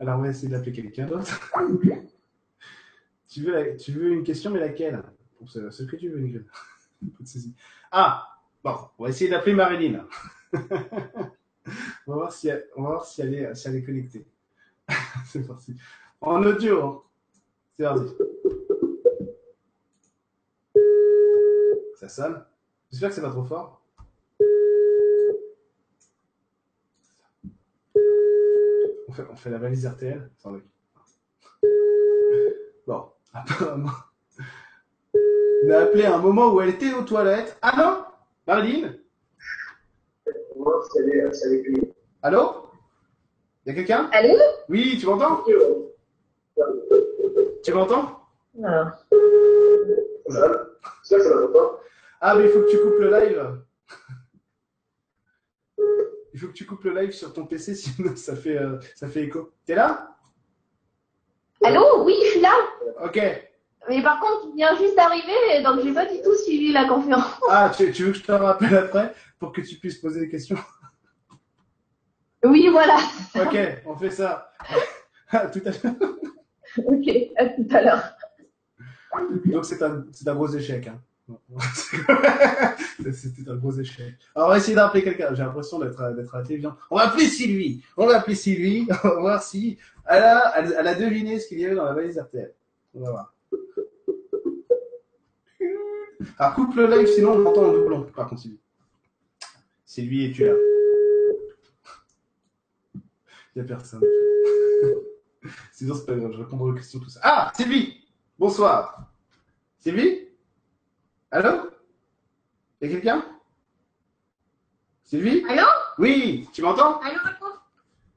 A: Alors, on va essayer d'appeler quelqu'un d'autre. tu, veux tu veux une question, mais laquelle? C'est ce que tu veux, Nicole. Ah Bon, on va essayer d'appeler Marilyn. on va voir on va voir si elle, est, si elle est connectée. C'est parti. En audio. C'est parti. Ça sonne. J'espère que c'est pas trop fort. On fait, on fait la valise RTL sans doute. Bon, apparemment. On a appelé à un moment où elle était aux toilettes. Ah non Marilyn?
B: Voir si elle est, si elle est connectée.
A: Allô Y'a quelqu'un?
C: Allô?
A: Oui, tu m'entends? Tu m'entends?
B: Ça ça pas
A: Ah, mais il faut que tu coupes le live. Il faut que tu coupes le live sur ton PC, sinon ça fait, euh, ça fait écho. T'es là?
C: Allô? Oui, je suis là.
A: Ok.
C: Mais par contre, il vient juste d'arriver, donc j'ai pas du tout suivi la conférence.
A: Ah, tu, tu veux que je te rappelle après pour que tu puisses poser des questions?
C: Oui, voilà.
A: Ok, on fait ça. Ah, tout à fait.
C: Ok, à tout à l'heure.
A: Donc c'est un, un gros échec. Hein. C'était un gros échec. On va essayer d'appeler quelqu'un. J'ai l'impression d'être à télévision. On va appeler Sylvie. On va appeler Sylvie. On va voir si elle a, elle, a deviné ce qu'il y avait dans la valise RTL. On va voir. Alors coupe le live, sinon on m'entend en doublon. Par contre, Sylvie. Sylvie, es-tu là? Il n'y a personne. Sinon, c'est pas grave, je répondrai aux questions, tout ça. Ah, Sylvie Bonsoir. Sylvie? Allô? Y'a quelqu'un? Sylvie?
C: Allô?
A: Oui, tu m'entends?
C: Allô,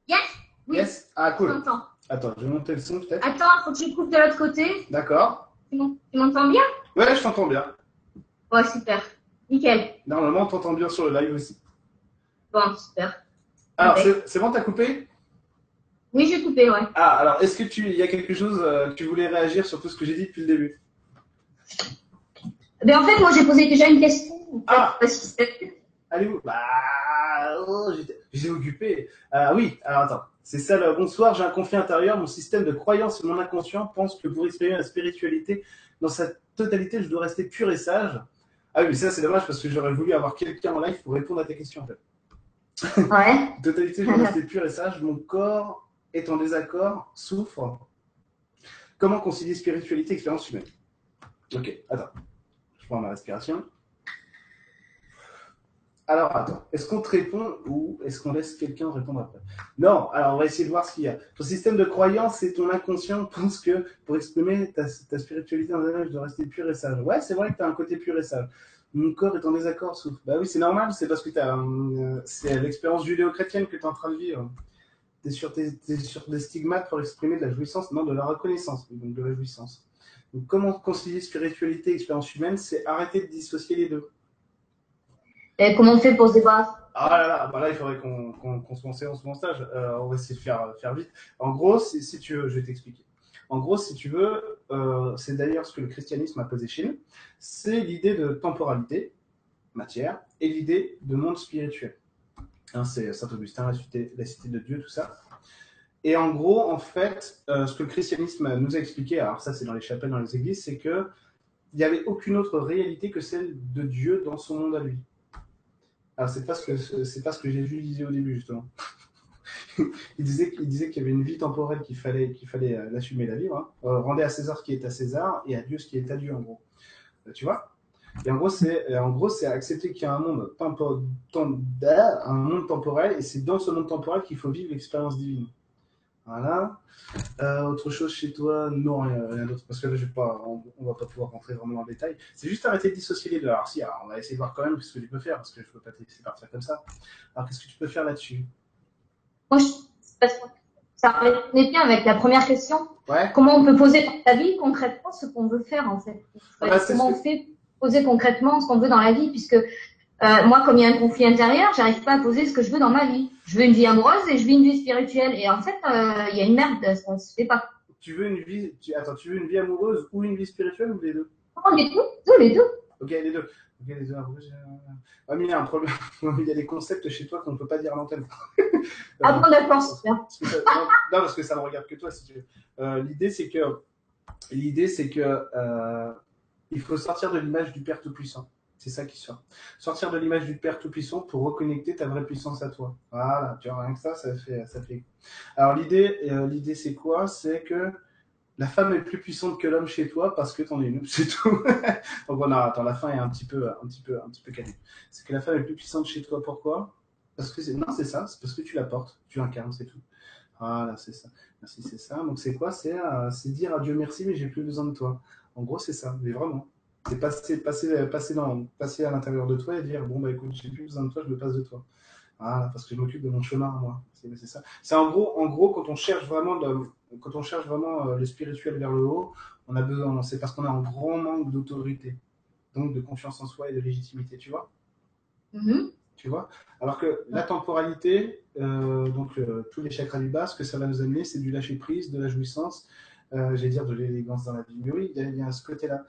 C: Yes Oui,
A: Yes Ah,
C: je
A: cool. Attends, je vais monter le son peut-être.
C: Attends, faut que je coupe de l'autre côté.
A: D'accord.
C: Tu m'en- tu m'entends bien?
A: Ouais, je t'entends bien.
C: Ouais, super. Nickel.
A: Normalement, on t'entend bien sur le live aussi.
C: Bon, super.
A: Alors, c'est bon, t'as coupé?
C: Oui, j'ai coupé, ouais.
A: Ah, alors, est-ce que tu, il y a quelque chose, euh, que tu voulais réagir sur tout ce que j'ai dit depuis le début?
C: Mais en fait, moi, j'ai posé déjà une question.
A: Ah. Allez-vous? Bah, oh, j'étais occupé. Ah oui, alors attends. C'est ça le bonsoir, j'ai un conflit intérieur. Mon système de croyance et mon inconscient pense que pour exprimer la spiritualité dans sa totalité, je dois rester pur et sage. Ah oui, mais ça c'est dommage parce que j'aurais voulu avoir quelqu'un en live pour répondre à tes questions en fait.
C: Ouais.
A: Totalité, je dois rester pur et sage. Mon corps est en désaccord, souffre. Comment concilier spiritualité et expérience humaine? Ok, attends. Je prends ma respiration. Alors, attends. Est-ce qu'on te répond ou est-ce qu'on laisse quelqu'un répondre après? Non, alors on va essayer de voir ce qu'il y a. Ton système de croyance et ton inconscient pensent que pour exprimer ta, ta spiritualité en je dois rester pur et sage. Ouais, c'est vrai que tu as un côté pur et sage. Mon corps est en désaccord, souffle. Bah oui, c'est normal, c'est parce que euh, c'est l'expérience judéo-chrétienne que tu es en train de vivre. Tu es sur, tes- sur des stigmates pour exprimer de la jouissance, non, de la reconnaissance, donc de la jouissance. Donc, comment concilier spiritualité et expérience humaine C'est arrêter de dissocier les deux.
C: Et comment on fait pour se débarrasser?
A: Ah là là, bah là il faudrait qu'on qu'on qu'on se lance en stage. Euh, on va essayer de faire, faire vite. En gros, si, si tu veux, je vais t'expliquer. En gros, si tu veux, euh, c'est d'ailleurs ce que le christianisme a posé chez nous, c'est l'idée de temporalité, matière, et l'idée de monde spirituel. Hein, c'est Saint Augustin, la cité, de Dieu, tout ça. Et en gros, en fait, euh, ce que le christianisme nous a expliqué, alors ça c'est dans les chapelles, dans les églises, c'est que il n'y avait aucune autre réalité que celle de Dieu dans son monde à lui. Alors c'est pas ce que c'est pas ce que Jésus disait au début justement. il disait qu'il disait qu'il y avait une vie temporelle qu'il fallait qu'il fallait euh, l'assumer la vivre. Hein. Euh, rendez à César ce qui est à César et à Dieu ce qui est à Dieu en gros. Tu vois? Et en gros c'est en gros c'est accepter qu'il y a un monde tempo- tem- un monde temporel et c'est dans ce monde temporel qu'il faut vivre l'expérience divine. Voilà. Euh, autre chose chez toi? Non, rien, rien d'autre. Parce que là, je vais pas, on, on va pas pouvoir rentrer vraiment dans le détail. C'est juste arrêter de dissocier les deux. Alors, si, alors, on va essayer de voir quand même ce que tu peux faire, parce que je peux pas te laisser partir comme ça. Alors, qu'est-ce que tu peux faire là-dessus?
C: Moi, je, ça revenait bien avec la première question.
A: Ouais
C: Comment on peut poser dans la vie concrètement ce qu'on veut faire en fait?
A: Ah bah,
C: Comment on fait poser concrètement ce qu'on veut dans la vie Puisque euh, moi, comme il y a un conflit intérieur, j'arrive pas à poser ce que je veux dans ma vie. Je veux une vie amoureuse et je veux une vie spirituelle. Et en fait, euh, il y a une merde, ça ne se fait pas.
A: Tu veux une vie, tu, attends, tu veux une vie amoureuse ou une vie spirituelle ou les deux?
C: Oh, les deux, les deux.
A: Ok, les deux. Les deux j'ai- Ah, mais il y a un problème. il y a des concepts chez toi qu'on ne peut pas dire à l'antenne.
C: Ah bon, d'accord, super.
A: Non, non, parce que ça ne regarde que toi, si tu veux. Euh, l'idée, c'est que, l'idée, c'est que, euh, il faut sortir de l'image du Père Tout-Puissant. C'est ça qui sort. Sortir de l'image du Père Tout-Puissant pour reconnecter ta vraie puissance à toi. Voilà, tu vois, rien que ça, ça fait, ça fait. Alors, l'idée, euh, l'idée, c'est quoi? C'est que la femme est plus puissante que l'homme chez toi parce que t'en es une, c'est tout. Donc, voilà, attends, la fin est un petit peu, un petit peu, un petit peu calée. C'est que la femme est plus puissante chez toi. Pourquoi? Parce que c'est, non, c'est ça, c'est parce que tu la portes, tu l'incarnes, c'est tout. Voilà, c'est ça. Merci, c'est ça. Donc c'est quoi? C'est euh, c'est dire à Dieu merci, mais j'ai plus besoin de toi. En gros, c'est ça, mais vraiment. C'est passer, passer, passer, dans, passer à l'intérieur de toi et dire bon bah écoute, j'ai plus besoin de toi, je me passe de toi. Voilà, parce que je m'occupe de mon chemin moi. C'est ça. C'est en gros, en gros, quand on cherche vraiment, de- quand on cherche vraiment euh, le spirituel vers le haut, on a besoin. C'est parce qu'on a un grand manque d'autorité, donc de confiance en soi et de légitimité. Tu vois?
C: Mhm.
A: tu vois? Alors que la temporalité, euh, donc euh, tous les chakras du bas, ce que ça va nous amener, c'est du lâcher prise, de la jouissance, euh, j'allais dire de l'élégance dans la vie. Mais oui, il y a, ce côté-là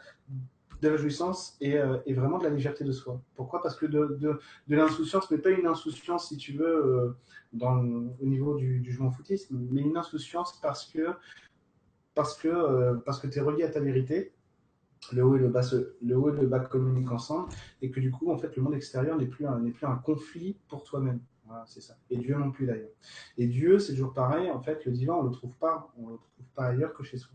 A: de la jouissance et, euh, et vraiment de la légèreté de soi. Pourquoi? Parce que de, de, de l'insouciance, mais pas une insouciance, si tu veux, euh, dans, au niveau du, du je m'en foutisme, mais une insouciance parce que parce que, parce que tu es relié à ta vérité, le haut et le bas, le haut et le bas communiquent ensemble, et que du coup, en fait, le monde extérieur n'est plus n'est plus un conflit pour toi-même. C'est ça. Et Dieu non plus d'ailleurs. Et Dieu, c'est toujours pareil. En fait, le divin, on le trouve pas, on le trouve pas ailleurs que chez soi.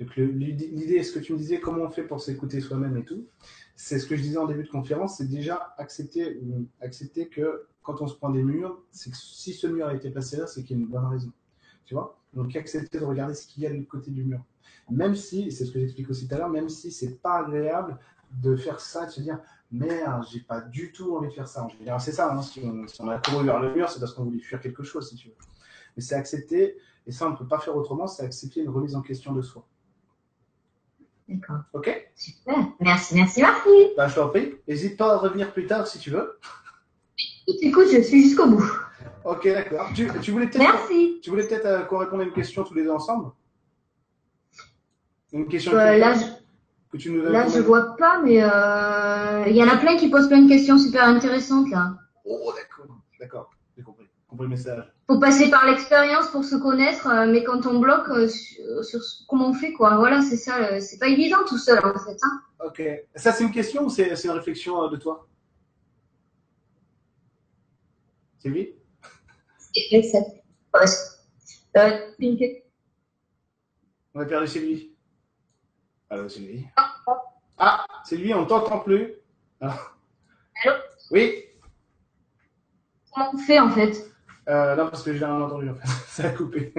A: Donc l'idée, ce que tu me disais, comment on fait pour s'écouter soi-même et tout, c'est ce que je disais en début de conférence, c'est déjà accepter, euh, accepter que quand on se prend des murs, c'est que si ce mur a été placé là, c'est qu'il y a une bonne raison. Tu vois? Donc accepter de regarder ce qu'il y a de côté du mur. Même si, c'est ce que j'explique aussi tout à l'heure, même si c'est pas agréable de faire ça, de se dire merde, j'ai pas du tout envie de faire ça. En général, c'est ça. hein, si, on, si on a couru vers le mur, c'est parce qu'on voulait fuir quelque chose, si tu veux. Mais c'est accepter, et ça on ne peut pas faire autrement, c'est accepter une remise en question de soi.
C: D'accord.
A: Ok?
C: Super. Merci, merci Marty.
A: Bah, je t'en prie. N'hésite pas à revenir plus tard si tu veux.
C: Écoute, je suis jusqu'au bout.
A: Ok, d'accord. Tu, tu voulais peut-être
C: Merci.
A: tu voulais peut-être euh, qu'on réponde à une question tous les deux ensemble? Une question
C: Euh,
A: que,
C: là, je,
A: que tu nous as
C: là, je vois pas, mais euh, il y en a plein qui posent plein de questions super intéressantes là.
A: Oh, d'accord. D'accord. J'ai compris. compris le message.
C: Faut passer par l'expérience pour se connaître, euh, mais quand on bloque euh, sur, comment on fait quoi. Voilà, c'est ça. c'est pas évident tout seul en fait. Hein.
A: Ok. Ça, c'est une question ou c'est c'est une réflexion de toi? Sylvie?
C: Euh,
A: On a perdu Sylvie. Allô, Sylvie Ah, Sylvie, on t'entend plus. Alors.
C: Allô?
A: Oui
C: comment on fait en fait?
A: Euh, Non, parce que je l'ai rien entendu en fait. Ça a coupé.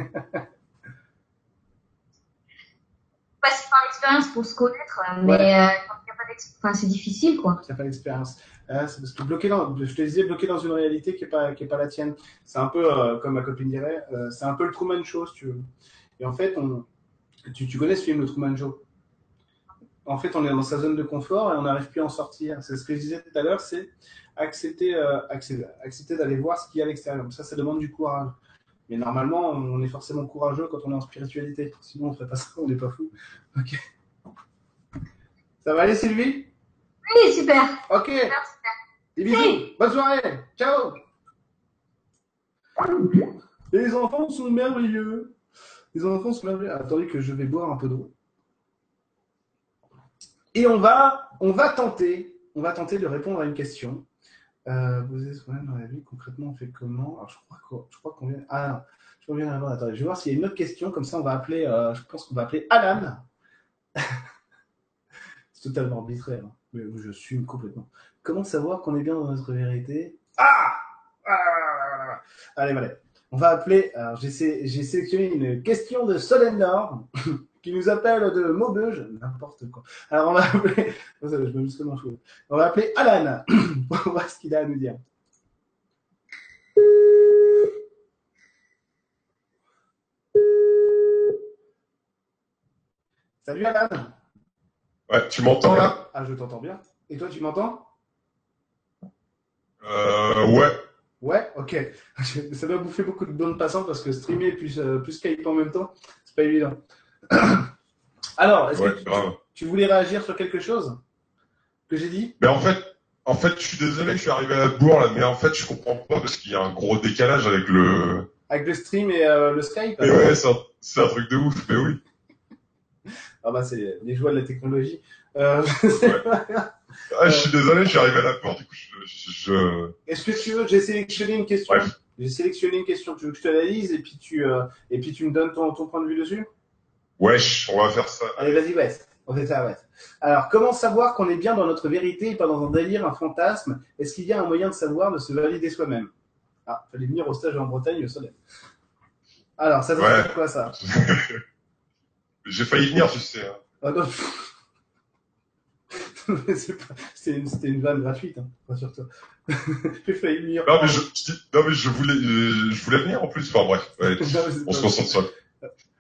C: Passer par l'expérience pour se connaître, mais
A: Ouais.
C: euh, quand il a pas enfin, c'est difficile quoi.
A: Ça fait l'expérience. Euh, c'est parce que bloqué dans, je te disais, bloqué dans une réalité qui est pas, qui est pas la tienne. C'est un peu, euh, comme ma copine dirait, c'est un peu le Truman Show, si tu veux. Et en fait, on, tu, tu connais ce film, le Truman Show? En fait, on est dans sa zone de confort et on n'arrive plus à en sortir. C'est ce que je disais tout à l'heure, c'est accepter, euh, accepter, accepter d'aller voir ce qu'il y a à l'extérieur. Ça, ça demande du courage. Mais normalement, on est forcément courageux quand on est en spiritualité. Sinon, on ferait pas ça, on n'est pas fou. Ok. Ça va aller, Sylvie?
C: Oui, super.
A: Ok.
C: Super, super.
A: Des bisous. Bonne soirée. Ciao. Les enfants sont merveilleux. Les enfants sont merveilleux. Attendez que je vais boire un peu d'eau. Et on va, on va tenter, on va tenter de répondre à une question. Euh, vous êtes vous-même dans la vie, concrètement, on fait comment? Alors, je crois qu'on, vient. Ah, je crois qu'on vient d'arriver. Attendez, je vais voir s'il y a une autre question. Comme ça, on va appeler. euh, je pense qu'on va appeler Alan. C'est totalement arbitraire, hein, mais je suis complètement. Comment savoir qu'on est bien dans notre vérité? Ah Ah Allez, voilà. On va appeler, alors j'ai sélectionné une question de Solène Nord qui nous appelle de Maubeuge, n'importe quoi. Alors on va appeler, je me. On va appeler Alan pour voir ce qu'il a à nous dire. Salut Alan.
D: Ouais, tu m'entends là?
A: Ah, je t'entends bien. Et toi, tu m'entends?
D: Euh, ouais.
A: Ouais, ok. Ça doit bouffer beaucoup de bonnes passantes parce que streamer plus, euh, plus Skype en même temps, c'est pas évident. Alors, est-ce que tu, voulais réagir sur quelque chose que j'ai dit?
D: Mais en fait, en fait, je suis désolé, je suis arrivé à la bourre là, mais en fait, je comprends pas parce qu'il y a un gros décalage avec le.
A: Avec le stream et euh, le Skype?
D: Mais ouais, c'est un, truc de ouf, mais oui.
A: Ah bah c'est les joies de la technologie. Euh...
D: Ah, je suis désolé, je suis arrivé à la bourre, du coup, je.
A: Est-ce que tu veux J'ai sélectionné une question. J'ai sélectionné une question. Tu veux que je te la lise et puis tu euh, et puis tu me donnes ton, ton point de vue dessus?
D: Wesh, on va faire ça.
A: Allez, vas-y, ouais. On fait ça, ouais. Alors, comment savoir qu'on est bien dans notre vérité et pas dans un délire, un fantasme? Est-ce qu'il y a un moyen de savoir, de se valider soi-même? Ah, fallait venir au stage en Bretagne au soleil. Alors, ça veut dire quoi ça?
D: J'ai failli venir, tu sais. Hein. Ah, non.
A: C'était une, une, vanne gratuite, hein, rassure-toi. J'ai failli venir.
D: Non mais, je, non, mais je voulais, je voulais venir en plus. Enfin bref, on se concentre sur.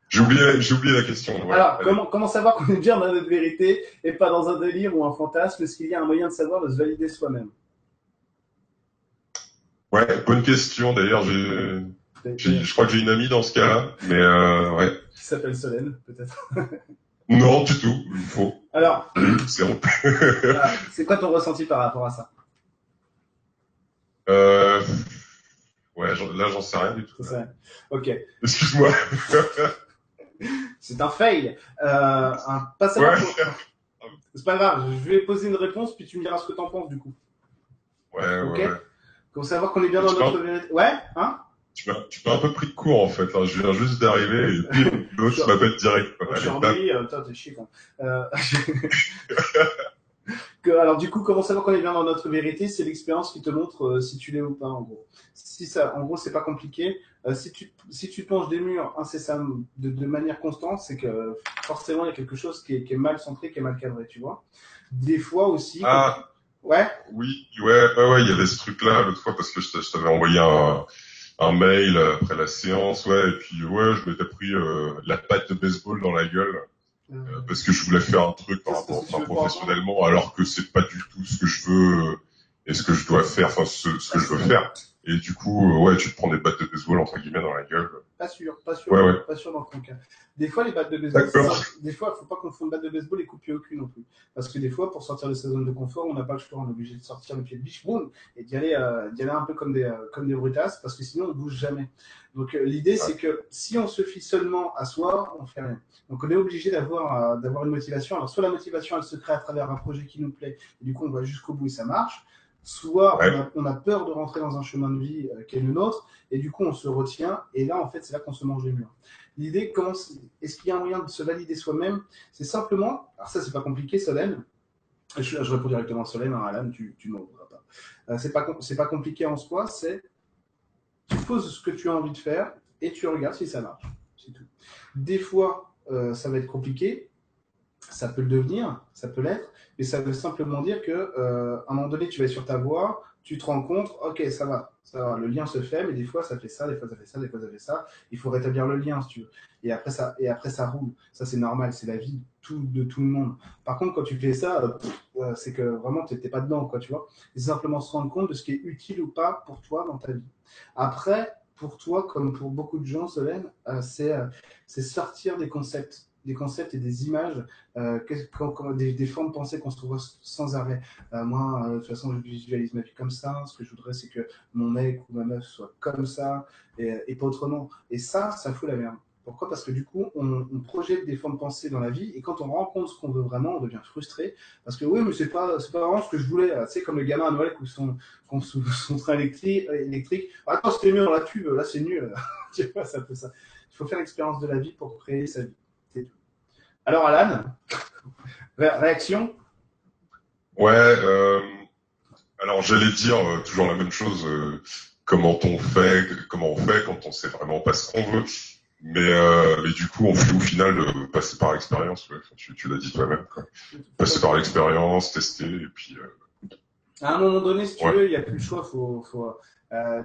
D: J'ai oublié, la question.
A: Alors, comment, comment savoir qu'on est bien dans notre vérité et pas dans un délire ou un fantasme? Est-ce qu'il y a un moyen de savoir, de se valider soi-même?
D: Ouais, bonne question. D'ailleurs, je crois que j'ai une amie dans ce cas-là, mais euh, ouais.
A: Qui s'appelle Solène, peut-être.
D: non, du tout. Faux.
A: Alors,
D: c'est
A: C'est quoi ton ressenti par rapport à ça?
D: Euh... Ouais, là, j'en sais rien du tout.
A: Ok.
D: Excuse-moi.
A: c'est un fail. Euh, un passage. Ouais. C'est pas grave, je vais poser une réponse, puis tu me diras ce que t'en penses du coup.
D: Ouais, ok. Ouais,
A: Pour savoir qu'on est bien dans notre vérité. Ouais, hein
D: tu m'as, un peu pris de court en fait. Hein. Je viens juste d'arriver et puis l'autre m'appelle direct.
A: Embrouillé, euh, t'es chier quand. que, alors du coup, comment savoir qu'on est bien dans notre vérité? C'est l'expérience qui te montre euh, si tu l'es ou pas en gros. Si ça, en gros, c'est pas compliqué. Euh, si tu si tu penches des murs incessamment de, de manière constante, c'est que forcément il y a quelque chose qui est, qui est, mal centré, qui est mal cadré, tu vois. Des fois aussi.
D: Ah.
A: Ouais?
D: Oui, ouais, ouais, ouais, il y avait ce truc-là l'autre fois parce que je t'avais envoyé un un mail après la séance, ouais, et puis ouais, je m'étais pris euh, la patte de baseball dans la gueule euh, parce que je voulais faire un truc par rapport, enfin, professionnellement, alors que c'est pas du tout ce que je veux euh, et ce que je dois faire, enfin ce, ce que je veux faire. Et du coup, euh, ouais, tu te prends des battes de baseball entre guillemets dans la gueule.
A: Pas sûr, pas sûr, ouais, pas sûr dans ton cas. Des fois, les battes de baseball, des fois, faut pas confondre batte de baseball et coup de pied au cul non plus. Parce que des fois, pour sortir de sa zone de confort, on n'a pas le choix, on est obligé de sortir le pied de biche, boum, et d'y aller, euh, d'y aller un peu comme des, euh, comme des brutasses, parce que sinon, on bouge jamais. Donc, euh, l'idée, c'est que si on se fie seulement à soi, on fait rien. Donc, on est obligé d'avoir, d'avoir une motivation. Alors, soit la motivation, elle se crée à travers un projet qui nous plaît, et du coup, on va jusqu'au bout et ça marche soit on, a, peur de rentrer dans un chemin de vie euh, qui est le nôtre, et du coup on se retient, et là en fait c'est là qu'on se mange les murs. L'idée, comment est-ce qu'il y a un moyen de se valider soi-même? C'est simplement, alors ça c'est pas compliqué Solène, je, réponds directement à Solène, hein, Alan, tu, tu ne m'en voudras pas. Euh, c'est pas, c'est pas compliqué en soi, c'est tu poses ce que tu as envie de faire, et tu regardes si ça marche, c'est tout. Des fois euh, ça va être compliqué, ça peut le devenir, ça peut l'être, mais ça veut simplement dire que euh, à un moment donné, tu vas sur ta voie, tu te rends compte, ok, ça va, ça va, le lien se fait, mais des fois ça fait ça, des fois ça fait ça, des fois ça fait ça. Il faut rétablir le lien, si tu veux. Et après ça, et après ça roule. Ça c'est normal, c'est la vie de tout, le monde. Par contre, quand tu fais ça, euh, euh c'est que vraiment tu pas dedans, quoi, tu vois. C'est simplement se rendre compte de ce qui est utile ou pas pour toi dans ta vie. Après, pour toi, comme pour beaucoup de gens, Solène, euh, c'est euh, c'est sortir des concepts des concepts et des images, euh, des, des, formes de pensée qu'on se trouve sans arrêt. Euh, moi, euh, de toute façon, je visualise ma vie comme ça. Ce que je voudrais, c'est que mon mec ou ma meuf soit comme ça et, et pas autrement. Et ça, ça fout la merde. Pourquoi? Parce que du coup, on, on, projette des formes de pensée dans la vie et quand on rencontre ce qu'on veut vraiment, on devient frustré parce que oui, mais c'est pas c'est pas vraiment ce que je voulais. Sais, comme le gamin à Noël qui son, son train électrique, électrique. Attends, c'était mieux dans la tube. Là, c'est nul. tu vois, ça ça. Il faut faire l'expérience de la vie pour créer sa vie. Alors Alan, réaction?
D: Ouais, euh, alors j'allais dire euh, toujours la même chose. Euh, comment on fait, comment on fait quand on sait vraiment pas ce qu'on veut. Mais, mais du coup, on fait au final passer par l'expérience. Ouais. Tu, tu l'as dit toi-même. Passer par l'expérience, tester, et puis.
A: À un moment donné, si tu veux, il n'y a plus le choix. Faut, faut,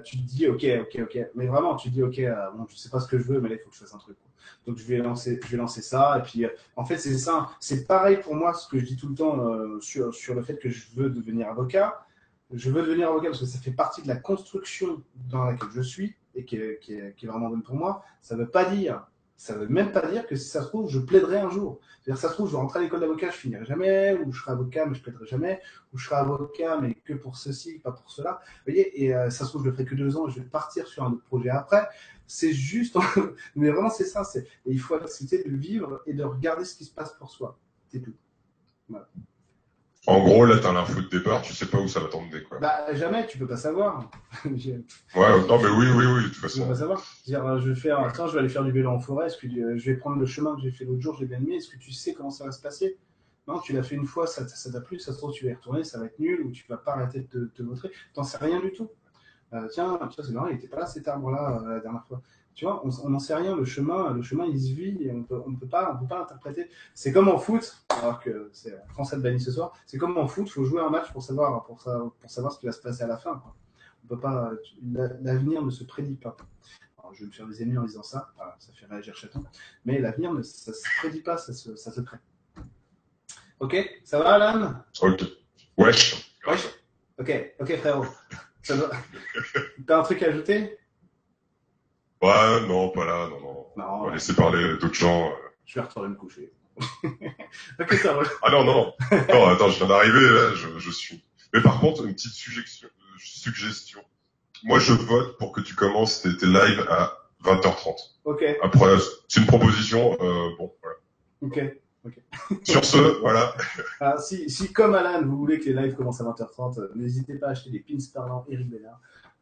A: tu te dis, ok, ok, ok. Mais vraiment, tu te dis, ok, bon, je sais pas ce que je veux, mais là, il faut que je fasse un truc. Quoi. Donc, je vais lancer, je vais lancer ça. Et puis, euh, en fait, c'est ça. C'est pareil pour moi, ce que je dis tout le temps euh, sur, sur le fait que je veux devenir avocat. Je veux devenir avocat parce que ça fait partie de la construction dans laquelle je suis et qui est, qui est, qui est vraiment bonne pour moi. Ça ne veut pas dire, ça veut même pas dire que si ça se trouve, je plaiderai un jour. C'est-à-dire, ça se trouve, je vais à l'école d'avocat, je finirai jamais, ou je serai avocat, mais je plaiderai jamais, ou je serai avocat, mais que pour ceci, pas pour cela. Vous voyez, et euh, ça se trouve, je le ferai que deux ans et je vais partir sur un autre projet après. C'est juste, mais vraiment, c'est ça, il faut accepter de vivre et de regarder ce qui se passe pour soi. C'est tout. Voilà.
D: En gros, là, t'as l'info de départ, tu sais pas où ça va t'emmener, quoi.
A: Bah, jamais, tu peux pas savoir.
D: ouais, non, mais oui, oui, oui, de toute façon.
A: Tu peux pas savoir. Dire, euh, je vais faire, je vais aller faire du vélo en forêt, est-ce que euh, je vais prendre le chemin que j'ai fait l'autre jour, je l'ai bien aimé, est-ce que tu sais comment ça va se passer? Non, tu l'as fait une fois, ça, ça t'a plu, ça se trouve, tu vas y retourner, ça va être nul, ou tu vas pas arrêter de te, te montrer. T'en sais rien du tout. Euh, tiens, tu vois, c'est marrant, il était pas là cet arbre-là euh, la dernière fois. Tu vois, on n'en sait rien. Le chemin, le chemin, il se vit et on peut, on peut pas, on peut pas l'interpréter. C'est comme en foot, alors que c'est français de banni ce soir. C'est comme en foot, faut jouer un match pour savoir, pour, pour savoir ce qui va se passer à la fin. Quoi. On peut pas, l'avenir ne se prédit pas. Alors, je vais me faire des ennemis en disant ça. Voilà, ça fait réagir Chaton. Mais l'avenir, ça se prédit pas, ça se, ça se. Ok, ça va, Alan?
D: Ok. Wesh.
A: Wesh? Ok, ok, frérot. T'as un truc à ajouter?
D: Ouais, non, pas là, non, non. non On va laisser parler d'autres gens.
A: Je vais retourner me coucher. ok, ça va.
D: Ah non, non, non. Non, attends, je viens d'arriver, là, je, je, suis. Mais par contre, une petite suggestion. suggestion. Moi, je vote pour que tu commences tes, tes lives à 20h30.
A: Ok.
D: Après, c'est une proposition, euh, bon, voilà.
A: Ok. Okay.
D: Sur ce, voilà.
A: Ah, si, si, comme Alan, vous voulez que les lives commencent à 20h30, euh, n'hésitez pas à acheter des pins parlants Eric.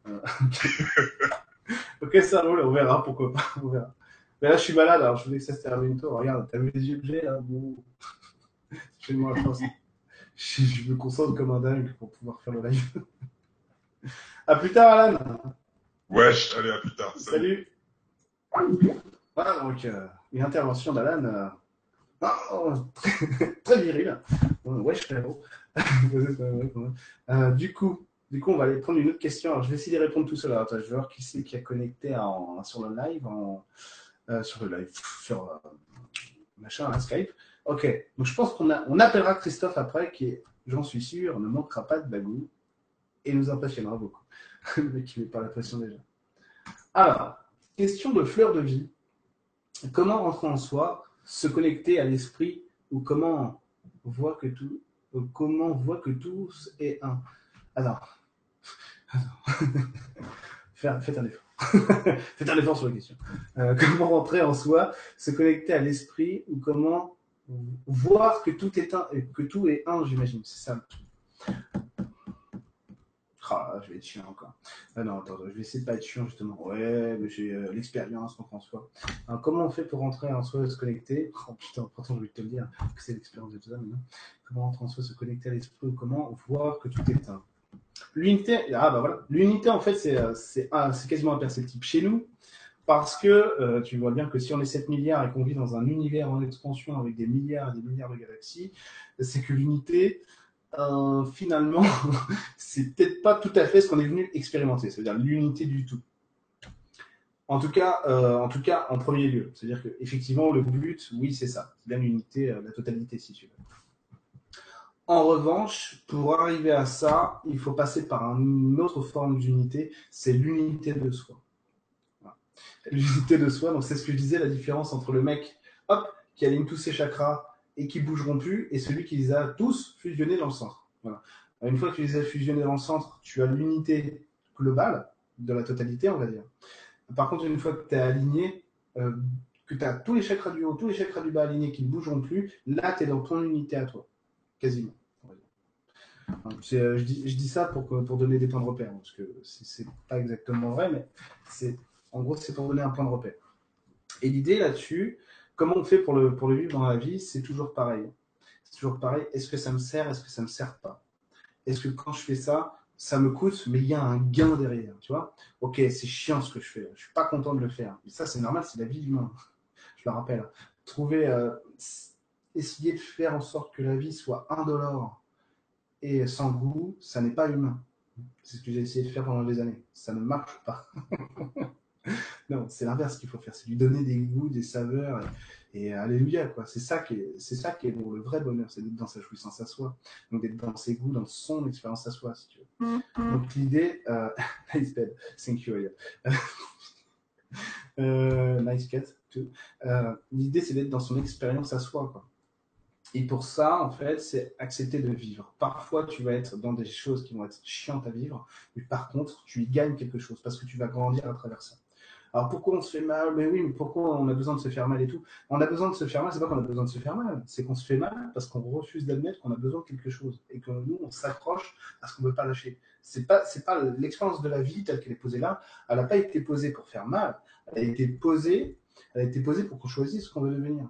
A: Euh... ok, ça roule, on verra, pourquoi pas, on verra. Mais là, je suis malade, alors je voulais que ça se termine tôt. Regarde, t'as vu les yeux que j'ai, là bon... Fais-moi la chance. Je, je me concentre comme un dingue pour pouvoir faire le live. à plus tard, Alan.
D: Wesh, allez, à plus tard.
A: Salut. Salut. Voilà, donc, euh, une intervention d'Alan. Euh... Oh, très, très viril. Wesh, frérot. euh, du coup, du coup, on va aller prendre une autre question. Alors, je vais essayer de répondre tout seul. Alors, attends, je vais voir qui c'est qui a connecté sur le live, euh, sur le live, sur euh, machin, hein, Skype. Ok, donc je pense qu'on on appellera Christophe après, qui, j'en suis sûr, ne manquera pas de bagou et nous impressionnera beaucoup. mec qui met pas la pression déjà. Alors, question de fleur de vie. Comment rentrer en soi, se connecter à l'esprit ou comment voir que tout, comment voir que tous est un? Alors, Faites un effort. Faites un effort sur la question. Euh, comment rentrer en soi, se connecter à l'esprit ou comment voir que tout est un, que tout est un, j'imagine. C'est ça. Ah, je vais être chiant encore. Ah non, attends, je vais essayer de pas être chiant justement. Ouais, mais j'ai euh, l'expérience en François. Alors, comment on fait pour rentrer en soi se connecter? Oh putain, pourtant je vais te le dire que c'est l'expérience de tout ça. Comment rentrer en soi, se connecter à l'esprit ou comment voir que tout est un? L'unité, ah bah voilà, en fait c'est c'est quasiment imperceptible chez nous parce que euh, tu vois bien que si on est 7 milliards et qu'on vit dans un univers en expansion avec des milliards et des milliards de galaxies, c'est que l'unité euh, finalement c'est peut-être pas tout à fait ce qu'on est venu expérimenter, c'est-à-dire l'unité du tout. En tout cas, euh, en tout cas en premier lieu, c'est-à-dire que effectivement le but, oui c'est ça, c'est bien l'unité, la totalité si tu veux. En revanche, pour arriver à ça, il faut passer par une autre forme d'unité, c'est l'unité de soi. L'unité de soi, donc c'est ce que je disais, la différence entre le mec, hop, qui aligne tous ses chakras et qui bougeront plus, et celui qui les a tous fusionnés dans le centre. Une fois que tu les as fusionnés dans le centre, tu as l'unité globale de la totalité, on va dire. Par contre, une fois que tu es aligné, euh, que tu as tous les chakras du haut, tous les chakras du bas alignés qui ne bougeront plus, là, tu es dans ton unité à toi. Quasiment. Euh, je, dis, je, dis, ça pour, donner des points de repère, parce que c'est pas exactement vrai, mais c'est en gros, c'est pour donner un point de repère. Et l'idée là-dessus, comment on fait pour le, vivre dans la vie, c'est toujours pareil. C'est toujours pareil. Est-ce que ça me sert Est-ce que ça me sert pas? Est-ce que quand je fais ça, ça me coûte, mais il y a un gain derrière, tu vois? Ok, c'est chiant ce que je fais, je suis pas content de le faire. Mais ça, c'est normal, c'est la vie humaine. Je le rappelle. Trouver, euh, essayer de faire en sorte que la vie soit indolore et sans goût, ça n'est pas humain. C'est ce que j'ai essayé de faire pendant des années. Ça ne marche pas. non, c'est l'inverse qu'il faut faire. C'est lui donner des goûts, des saveurs. Et, alléluia, quoi. C'est ça qui est, c'est ça qui est le vrai bonheur. C'est d'être dans sa jouissance à soi. Donc d'être dans ses goûts, dans son expérience à soi, si tu veux. Mm-hmm. Donc l'idée, euh, nice bed. Thank you, euh, nice cat, too. Euh, l'idée, c'est d'être dans son expérience à soi, quoi. Et pour ça, en fait, c'est accepter de vivre. Parfois, tu vas être dans des choses qui vont être chiantes à vivre, mais par contre, tu y gagnes quelque chose parce que tu vas grandir à travers ça. Alors pourquoi on se fait mal? Mais oui, mais pourquoi on a besoin de se faire mal et tout? On a besoin de se faire mal, c'est pas qu'on a besoin de se faire mal, c'est qu'on se fait mal parce qu'on refuse d'admettre qu'on a besoin de quelque chose et que nous, on s'accroche à ce qu'on ne veut pas lâcher. C'est pas, c'est pas l'expérience de la vie telle qu'elle est posée là. Elle n'a pas été posée pour faire mal. Elle a été posée, elle a été posée pour qu'on choisisse ce qu'on veut devenir.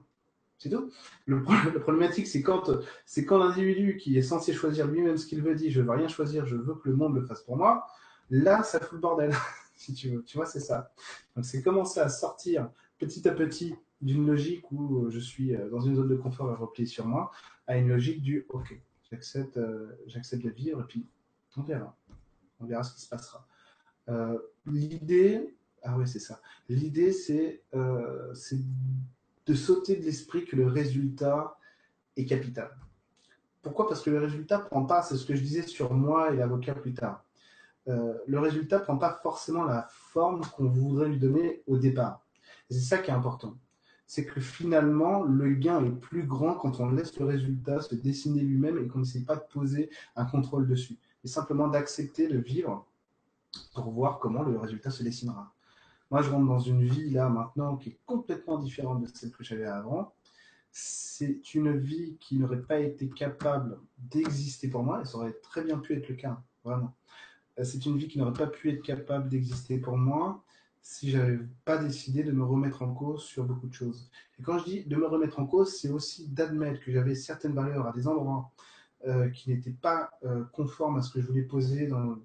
A: C'est tout. Le, problématique, c'est quand, c'est quand l'individu qui est censé choisir lui-même ce qu'il veut dit, je veux rien choisir, je veux que le monde le fasse pour moi. Là, ça fout le bordel, si tu veux. Tu vois, c'est ça. Donc, c'est commencer à sortir petit à petit d'une logique où je suis euh, dans une zone de confort à replier sur moi, à une logique du OK, j'accepte, euh, j'accepte de vivre et puis on verra. On verra ce qui se passera. Euh, l'idée, ah ouais, c'est ça. L'idée, c'est, c'est de sauter de l'esprit que le résultat est capital. Pourquoi? Parce que le résultat prend pas, c'est ce que je disais sur moi et l'avocat plus tard. Euh, le résultat prend pas forcément la forme qu'on voudrait lui donner au départ. c'est ça qui est important. C'est que finalement, le gain est plus grand quand on laisse le résultat se dessiner lui-même et qu'on n'essaie pas de poser un contrôle dessus. Et simplement d'accepter de vivre pour voir comment le résultat se dessinera. Moi, je rentre dans une vie là maintenant qui est complètement différente de celle que j'avais avant. C'est une vie qui n'aurait pas été capable d'exister pour moi, et ça aurait très bien pu être le cas, vraiment. Euh, c'est une vie qui n'aurait pas pu être capable d'exister pour moi si j'avais pas décidé de me remettre en cause sur beaucoup de choses. Et quand je dis de me remettre en cause, c'est aussi d'admettre que j'avais certaines valeurs à des endroits euh, qui n'étaient pas euh, conformes à ce que je voulais poser dans,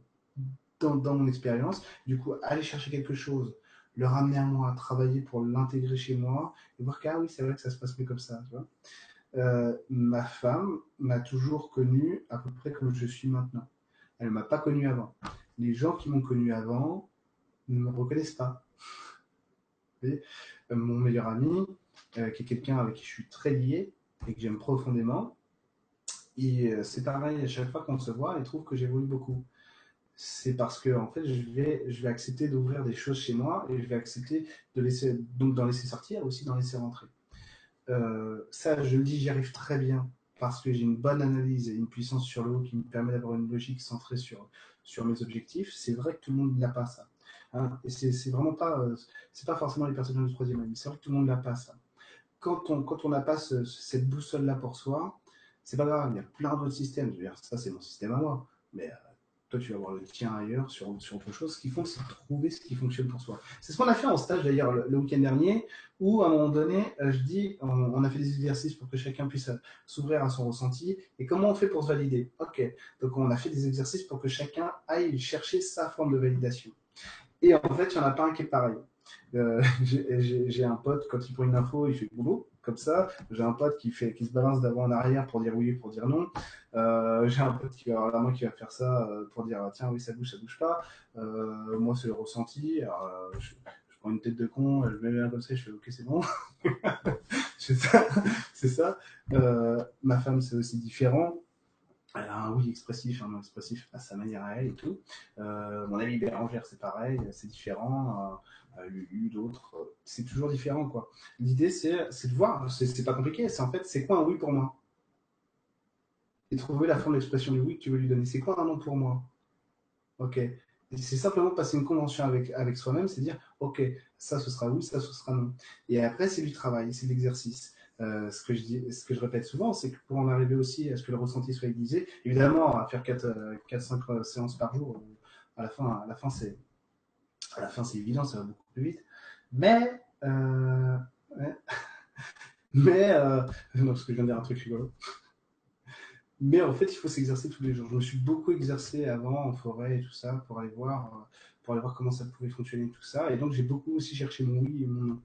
A: mon expérience. Du coup, aller chercher quelque chose le ramener à moi, travailler pour l'intégrer chez moi et voir que ah oui, c'est vrai que ça se passe mieux comme ça. Euh, ma femme m'a toujours connu à peu près comme je suis maintenant. Elle ne m'a pas connu avant. Les gens qui m'ont connu avant ne me reconnaissent pas. Euh, mon meilleur ami, euh, qui est quelqu'un avec qui je suis très lié et que j'aime profondément, et c'est pareil, à chaque fois qu'on se voit, il trouve que j'évolue beaucoup c'est parce que en fait je vais accepter d'ouvrir des choses chez moi et je vais accepter de laisser donc d'en laisser sortir aussi d'en laisser rentrer. Euh, ça je le dis j'y arrive très bien parce que j'ai une bonne analyse et une puissance sur le haut qui me permet d'avoir une logique centrée sur mes objectifs. C'est vrai que tout le monde n'a pas ça hein. et c'est vraiment pas euh, c'est pas forcément les personnes du troisième année c'est vrai que tout le monde n'a pas ça. Quand on quand on n'a pas cette boussole là pour soi c'est pas grave il y a plein d'autres systèmes. Je veux dire ça c'est mon système à moi. Mais euh, toi, tu vas voir le tien ailleurs sur, sur autre chose. Ce qu'il faut, c'est trouver ce qui fonctionne pour soi. C'est ce qu'on a fait en stage d'ailleurs le, week-end dernier, où à un moment donné, euh, je dis, on, a fait des exercices pour que chacun puisse euh, s'ouvrir à son ressenti. Et comment on fait pour se valider? Ok, donc on a fait des exercices pour que chacun aille chercher sa forme de validation. Et en fait, il n'y en a pas un qui est pareil. Euh, j'ai un pote, quand il prend une info, il fait boulot comme ça. J'ai un pote qui fait, qui se balance d'avant en arrière pour dire oui, pour dire non. Euh, j'ai un pote qui va avoir la main qui va faire ça euh, pour dire tiens oui ça bouge, ça bouge pas. Euh, moi c'est le ressenti. je, prends une tête de con, je mets bien comme ça, je fais ok c'est bon. c'est ça. C'est ça. ma femme c'est aussi différent. Elle a un oui expressif, un non expressif à sa manière et tout. mon ami Bérangère, c'est pareil, c'est différent eu d'autres. Euh, c'est toujours différent, quoi. L'idée, c'est, de voir, c'est pas compliqué, c'est en fait, c'est quoi un oui pour moi? Et trouver la forme d'expression du oui que tu veux lui donner. C'est quoi un non pour moi? Ok. C'est simplement passer une convention avec, avec soi-même, c'est dire, ok, ça ce sera oui, ça ce sera non. Et après, c'est du travail, c'est de l'exercice. Euh, ce, que je dis, ce que je répète souvent, c'est que pour en arriver aussi à ce que le ressenti soit aiguisé, évidemment, à faire 4-5 euh, séances par jour, à la fin, à la fin c'est à la fin, c'est évident, ça va beaucoup plus vite. Mais, euh, mais, euh, non, parce que je viens de dire un truc rigolo. Mais en fait, il faut s'exercer tous les jours. Je me suis beaucoup exercé avant en forêt et tout ça pour aller voir, euh, pour aller voir comment ça pouvait fonctionner tout ça. Et donc, j'ai beaucoup aussi cherché mon oui et mon non.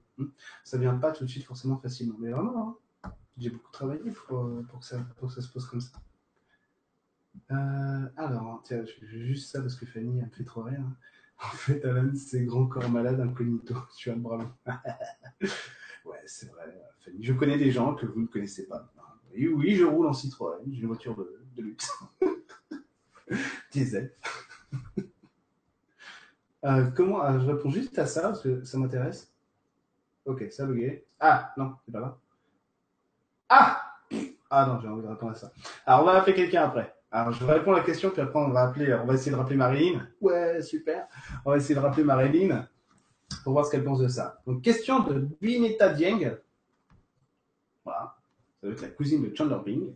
A: Ça vient pas tout de suite forcément facilement. Mais vraiment, hein, j'ai beaucoup travaillé pour, euh, pour, que ça, se pose comme ça. Euh, alors, tiens, je fais juste ça parce que Fanny, elle me fait trop rire. hein. En fait, Alan, c'est grand corps malade incognito. Tu as le bras long. ouais, c'est vrai, Fanny. Je connais des gens que vous ne connaissez pas. Oui, oui, je roule en Citroën. J'ai une voiture de, de luxe. Diesel. Euh, comment Je réponds juste à ça parce que ça m'intéresse. Ok, ça a bugué. Ah, non, c'est pas là. Ah Ah non, j'ai envie de répondre à ça. Alors, on va appeler quelqu'un après. Alors, je vais répondre à la question, puis après, on va appeler, on va essayer de rappeler Marilyn. Ouais, super. On va essayer de rappeler Marilyn pour voir ce qu'elle pense de ça. Donc, question de Bineta Dieng. Voilà. Ça doit être la cousine de Chandler Bing.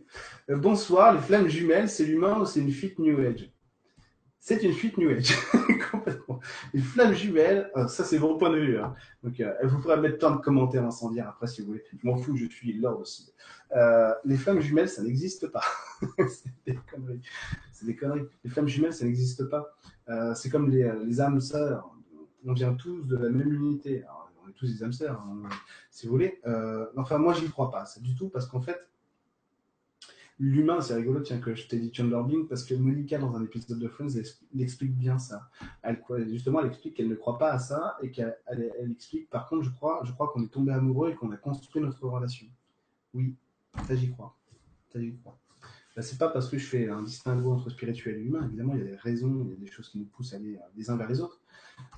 A: Euh, bonsoir, les flammes jumelles, c'est l'humain ou c'est une fuite New Age? C'est une fuite New Age. Complètement. Les flammes jumelles, euh, ça c'est mon point de vue. hein. Donc, euh, vous pourrez mettre plein de commentaires incendiaires après si vous voulez. Je m'en fous, je suis Lord aussi. Euh, les flammes jumelles, ça n'existe pas. c'est des conneries. C'est des conneries. Les flammes jumelles, ça n'existe pas. Euh, c'est comme les, les âmes sœurs. On vient tous de la même unité. Alors, on est tous des âmes sœurs, hein, si vous voulez. Euh, enfin, moi, j'y crois pas, ça du tout, parce qu'en fait, l'humain, c'est rigolo, tiens, que je t'ai dit Chandler Bing, parce que Monica, dans un épisode de Friends, elle, explique bien ça. Elle, justement, elle explique qu'elle ne croit pas à ça, et qu'elle elle, explique, par contre, je crois, je crois qu'on est tombé amoureux et qu'on a construit notre relation. Oui, ça, j'y crois. Ça, j'y crois. Là, c'est pas parce que je fais un distinguo entre spirituel et humain, évidemment, il y a des raisons, il y a des choses qui nous poussent à aller euh, les uns vers les autres.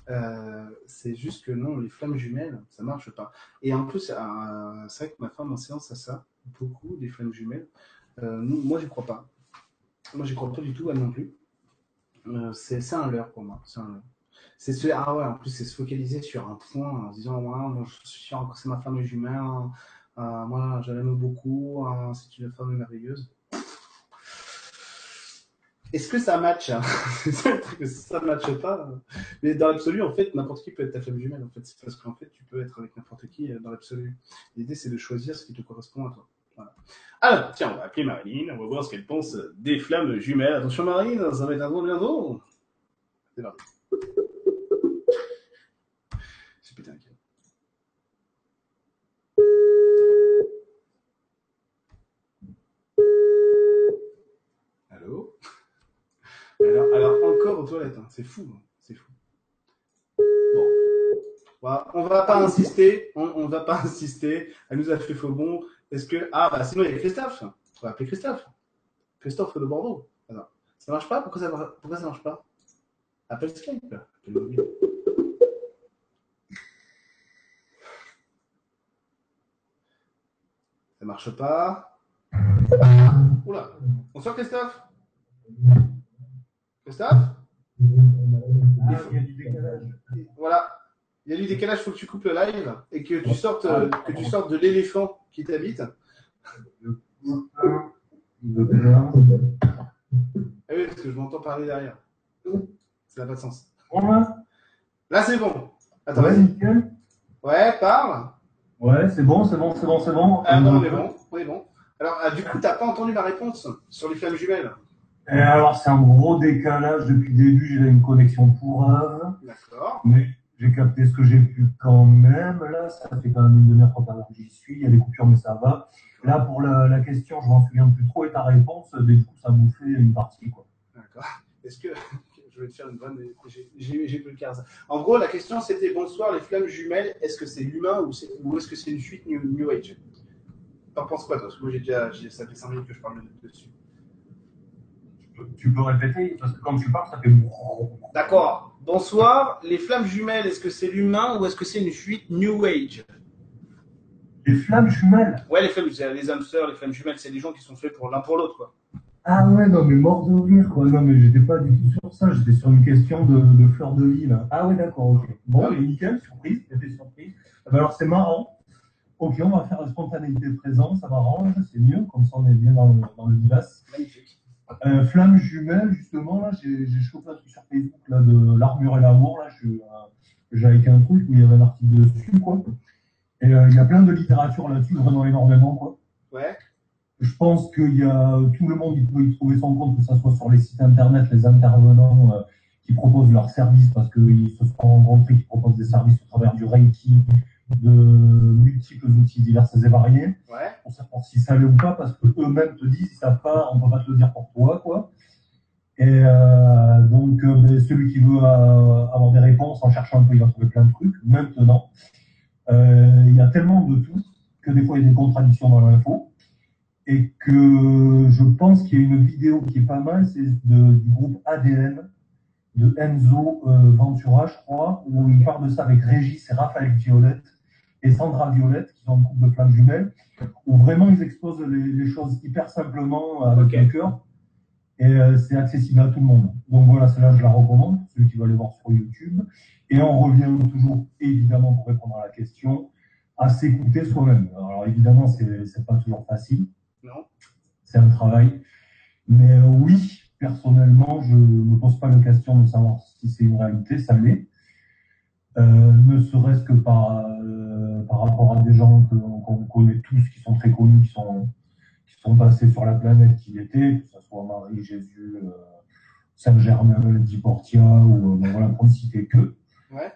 A: Euh, c'est juste que non, les flammes jumelles, ça marche pas. Et en plus, c'est vrai que ma femme en séance a ça, beaucoup, des flammes jumelles. Euh, moi, j'y crois pas. Moi, j'y crois pas du tout, elle non plus. Euh, c'est un leurre pour moi. C'est ah ouais, en plus, c'est se focaliser sur un point en disant, moi, je c'est ma femme jumelle, hein. Euh, moi, je l'aime beaucoup, hein, c'est une femme merveilleuse. Est-ce que ça match hein? C'est ça ça ne matche pas? Mais dans l'absolu, en fait, n'importe qui peut être ta femme jumelle. En fait, c'est parce qu'en fait, tu peux être avec n'importe qui euh, dans l'absolu. L'idée, c'est de choisir ce qui te correspond à toi. Alors, tiens, on va appeler Marine, on va voir ce qu'elle pense euh, des flammes jumelles. Attention, Marine, ça va être un gros bientôt. C'est parti. Allô? Alors, alors, encore aux toilettes, hein. c'est fou, hein. c'est fou. Bon, on va pas insister, on, on va pas insister. Elle nous a fait faux bon. Est-ce que ah bah sinon il y a Christophe. On va appeler Christophe. Christophe de Bordeaux. Alors, ça marche pas? Pourquoi ça mar- pourquoi ça marche pas? Appelle Skype. Appelle. Ça marche pas. Oula. Bonsoir Christophe. Christophe?
E: Ah, il y a du décalage.
A: Voilà. Il y a du décalage, il faut que tu coupes le live et que tu sortes, euh, que tu sortes de l'éléphant qui t'habite. Ah oui, parce que je m'entends parler derrière. Ça n'a pas de sens.
E: Là
A: c'est bon. Attends,
E: Ouais,
A: vas-y. Ouais, parle.
E: Ouais, c'est bon, c'est bon, c'est bon, c'est bon.
A: Ah non, on est bon. On est bon. Alors, ah, du coup, t'as pas entendu ma réponse sur les flammes jumelles?
E: Et alors, c'est un gros décalage. Depuis le début, j'ai une connexion pourrave.
A: D'accord.
E: Mais j'ai capté ce que j'ai pu quand même. Là, ça fait quand même une demi-heure trois quarts d'heure que j'y suis. Il y a des coupures, mais ça va. Là, pour la, la question, je m'en souviens plus trop. Et ta réponse, mais du coup, ça a bouffé une partie, quoi.
A: D'accord. Est-ce que. Je vais te faire une bonne. j'ai- plus le cas. En gros, la question c'était bonsoir, les flammes jumelles, est-ce que c'est l'humain ou, est-ce que c'est une fuite New, New Age? T'en penses quoi, toi? Parce que moi, j'ai déjà. Ça fait 5 minutes que je parle de- dessus.
E: Tu peux, tu peux répéter Parce que quand tu parles, ça fait.
A: D'accord. Bonsoir, les flammes jumelles, est-ce que c'est l'humain ou est-ce que c'est une fuite New Age
E: Les flammes jumelles.
A: Ouais, les flammes, c'est les âmes sœurs, les flammes jumelles, c'est des gens qui sont faits pour l'un pour l'autre, quoi.
E: Ah ouais, non, mais mort de rire, quoi. Non, mais j'étais pas du tout sur ça. J'étais sur une question de, de fleur de vie, là. Ah ouais, d'accord, ok. Bon,
A: Ah oui.
E: nickel, surprise, j'étais surprise. Ah bah alors, c'est marrant. Ok, on va faire la spontanéité présent, ça m'arrange, c'est mieux, comme ça on est bien dans le, dans le vivace.
A: Magnifique.
E: Euh, flamme jumelle, justement, là, j'ai chopé un truc sur Facebook, là, de l'armure et l'amour, là, euh, j'ai avec un truc où il y avait un article dessus, quoi. Et euh, il y a plein de littérature là-dessus, vraiment énormément, quoi.
A: Ouais.
E: je pense qu'il y a tout le monde il peut y trouver son compte, que ce soit sur les sites internet, les intervenants euh, qui proposent leurs services parce qu'ils se sont rencontrés, qui proposent des services au travers du Reiki, de multiples outils divers et variés.
A: Ouais.
E: On sait pas si ça l'est ou pas parce que eux-mêmes te disent si ça pas, on peut pas te le dire pour toi, quoi. Et euh, donc, euh, ben, celui qui veut euh, avoir des réponses en cherchant un peu, il va trouver plein de trucs. Maintenant, il y a tellement de tout que des fois il y a des contradictions dans l'info et que je pense qu'il y a une vidéo qui est pas mal, c'est du groupe ADN de Enzo Ventura, je crois, où il parle de ça avec Régis et Raphaël Violette et Sandra Violette, qui sont un couple de flammes jumelles, où vraiment ils exposent les, les choses hyper simplement euh, avec
A: Ok.
E: le cœur. Et euh, c'est accessible à tout le monde. Donc voilà, celle-là, je la recommande, celui qui va aller voir sur YouTube. Et on revient toujours, évidemment, pour répondre à la question, à s'écouter soi-même. Alors évidemment, c'est c'est pas toujours facile
A: Non.
E: c'est un travail. Mais euh, oui, personnellement, je ne me pose pas la question de savoir si c'est une réalité, ça l'est. Euh, ne serait-ce que par, euh, par rapport à des gens qu'on connaît tous, qui sont très connus, qui sont, qui sont passés sur la planète qui étaient, que ce soit Marie, Jésus, euh, Saint-Germain, Diportia, ou euh, bon, voilà, pour ne citer que.
A: Ouais.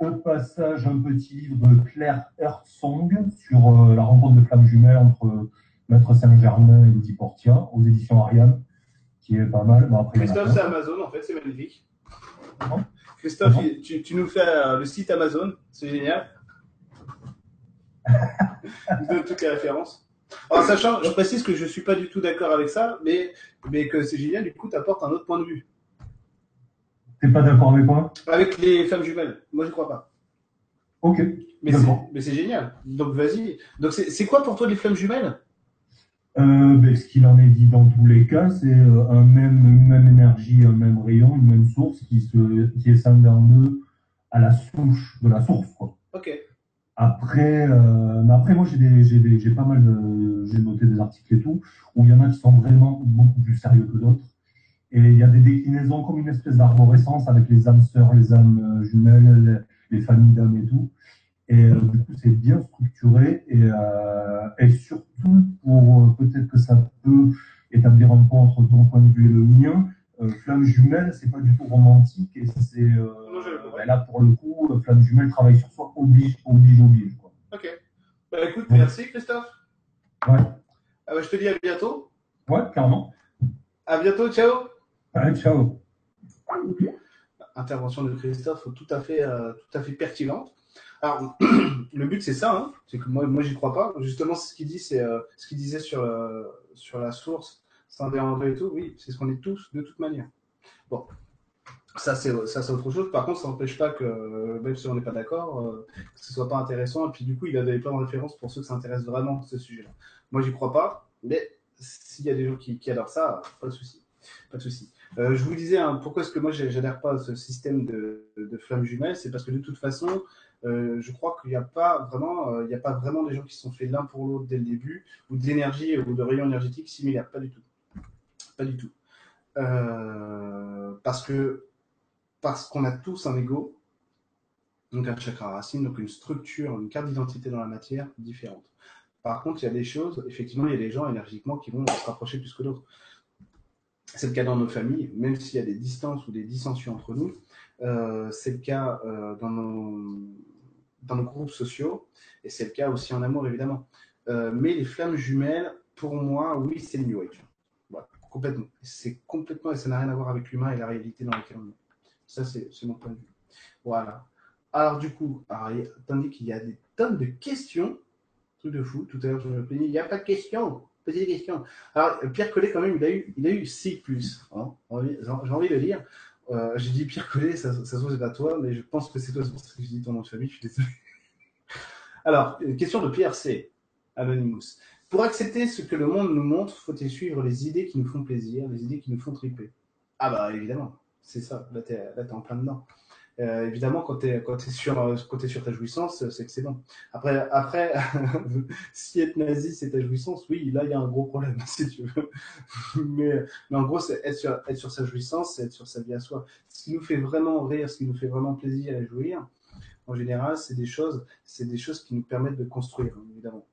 E: Au passage, un petit livre de Claire Herzog sur euh, la rencontre de flammes jumelles entre euh, Maître Saint-Germain et Lydie Portia aux éditions Ariane, qui est pas mal. Après,
A: Christophe, c'est. Amazon, en fait, c'est magnifique. Christophe, tu, tu nous fais euh, le site Amazon, c'est génial. Il donne toutes les références. Alors, sachant, je précise que je suis pas du tout d'accord avec ça, mais, mais que c'est génial, du coup, tu apportes un autre point de vue.
E: T'es pas d'accord avec moi?
A: Avec les femmes jumelles, moi je crois pas.
E: Ok.
A: Mais c'est, génial. Donc vas-y. Donc c'est, c'est quoi pour toi les flammes jumelles?
E: Euh, ben, ce qu'il en est dit dans tous les cas, c'est euh, un même, une même énergie, un même rayon, une même source qui, se, qui est scindée en deux à la souche de la source. Quoi.
A: Ok.
E: Après, euh, mais après, moi, j'ai des, j'ai des, j'ai pas mal de, j'ai noté des articles et tout, où il y en a qui sont vraiment beaucoup plus sérieux que d'autres. Et il y a des déclinaisons comme une espèce d'arborescence avec les âmes sœurs, les âmes jumelles, les, les familles d'âmes et tout. Et euh, du coup, c'est bien structuré et, euh, et surtout pour euh, peut-être que ça peut établir un pont entre ton point de vue et le mien. Flamme jumelle, c'est pas du tout romantique et c'est ben là pour le coup, Flamme jumelle travaille sur soi, oblige, oblige, oblige. Quoi.
A: Ok. Bah écoute,
E: Ouais.
A: merci Christophe.
E: Ouais,
A: Ah bah, je te dis à bientôt.
E: ouais, clairement.
A: À bientôt, ciao.
E: Allez, ciao.
A: Intervention de Christophe tout à fait, euh, tout à fait pertinente. Alors, le but c'est ça, hein, c'est que moi, moi j'y crois pas. Justement, ce qu'il dit, c'est euh, ce qu'il disait sur euh, sur la source, Saint-André et tout. Oui, c'est ce qu'on est tous de toute manière. Bon, ça c'est ça c'est autre chose. Par contre, ça n'empêche pas que euh, même si on n'est pas d'accord, euh, que ce soit pas intéressant. Et puis du coup, il a donné plein de références pour ceux que ça intéresse vraiment ce sujet-là. Moi, j'y crois pas, mais s'il y a des gens qui, qui adorent ça, pas de souci, pas de souci. Euh, je vous disais hein, pourquoi est-ce que moi j'adhère pas à ce système de, de flammes jumelles, c'est parce que de toute façon, euh, je crois qu'il n'y a pas vraiment, euh, il n'y a pas vraiment des gens qui se sont faits l'un pour l'autre dès le début, ou de l'énergie ou de rayons énergétiques similaires, pas du tout, pas du tout, Euh, parce que parce qu'on a tous un ego, donc un chakra racine, donc une structure, une carte d'identité dans la matière différente. Par contre, il y a des choses, effectivement, il y a des gens énergiquement qui vont se rapprocher plus que d'autres. C'est le cas dans nos familles, même s'il y a des distances ou des dissensions entre nous. C'est le cas dans, nos, dans nos groupes sociaux et c'est le cas aussi en amour, évidemment. Euh, mais les flammes jumelles, pour moi, oui, c'est le New Age. Voilà, complètement. C'est complètement, et ça n'a rien à voir avec l'humain et la réalité dans laquelle on est. Ça, c'est mon point de vue. Voilà. Alors, du coup, tandis qu'il y a des tonnes de questions, truc de fou, tout à l'heure, je me plaignais, il n'y a pas de questions, posez des questions. Alors, Pierre Collet, quand même, il a eu, il a eu C+. Hein, envie- J'ai envie de le dire. Euh, j'ai dit Pierre Collet, ça, ça se trouve, c'est pas toi, mais je pense que c'est toi, c'est pour ça que j'ai dit ton nom de famille, je suis désolé. Alors, une question de Pierre C. Anonymous. Pour accepter ce que le monde nous montre, faut-il suivre les idées qui nous font plaisir, les idées qui nous font triper? Ah bah évidemment, c'est ça, là t'es là, t'es en plein dedans. Euh, évidemment, quand quand t'es sur euh, t'es sur ta jouissance, c'est que c'est bon. Après après, si être nazi c'est ta jouissance, oui, là il y a un gros problème si tu veux. mais, mais en gros, c'est être sur être sur sa jouissance, c'est être sur sa vie à soi. Ce qui nous fait vraiment rire, ce qui nous fait vraiment plaisir et jouir, en général, c'est des choses, c'est des choses qui nous permettent de construire, hein, évidemment.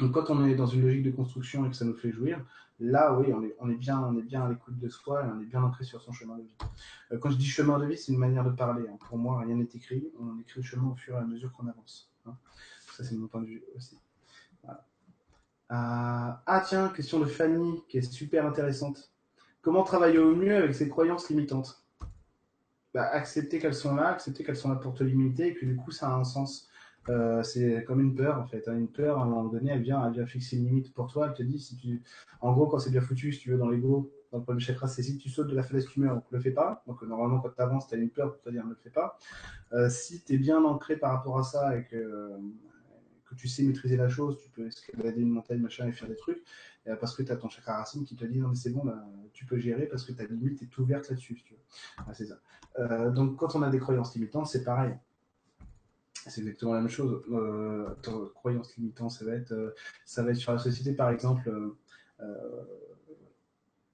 A: Donc quand on est dans une logique de construction et que ça nous fait jouir, là oui, on est, on est bien, on est bien à l'écoute de soi et on est bien ancré sur son chemin de vie. Euh, quand je dis chemin de vie, c'est une manière de parler. Hein. Pour moi, rien n'est écrit. On écrit le chemin au fur et à mesure qu'on avance. Hein. Ça, c'est mon point de vue aussi. Euh, ah tiens, question de Fanny qui est super intéressante. Comment travailler au mieux avec ses croyances limitantes? Bah, Accepter qu'elles sont là, accepter qu'elles sont là pour te limiter et que du coup ça a un sens. Euh, c'est comme une peur en fait. Hein. Une peur, à un moment donné, elle vient, elle vient fixer une limite pour toi. Elle te dit, si tu, en gros, quand c'est bien foutu, si tu veux, dans l'ego, dans le premier chakra, c'est si tu sautes de la falaise, tu meurs, donc le fais pas. Donc normalement, quand tu avances, tu as une peur pour te dire ne le fais pas. Euh, si tu es bien ancré par rapport à ça et que, que tu sais maîtriser la chose, tu peux escalader une montagne, machin, et faire des trucs, euh, parce que tu as ton chakra racine qui te dit non mais c'est bon, là, tu peux gérer parce que ta limite est ouverte là-dessus. tu veux. c'est ça. Euh, donc quand on a des croyances limitantes, c'est pareil c'est exactement la même chose. Euh, croyance limitante, ça va être, euh, ça va être sur la société, par exemple, euh, euh,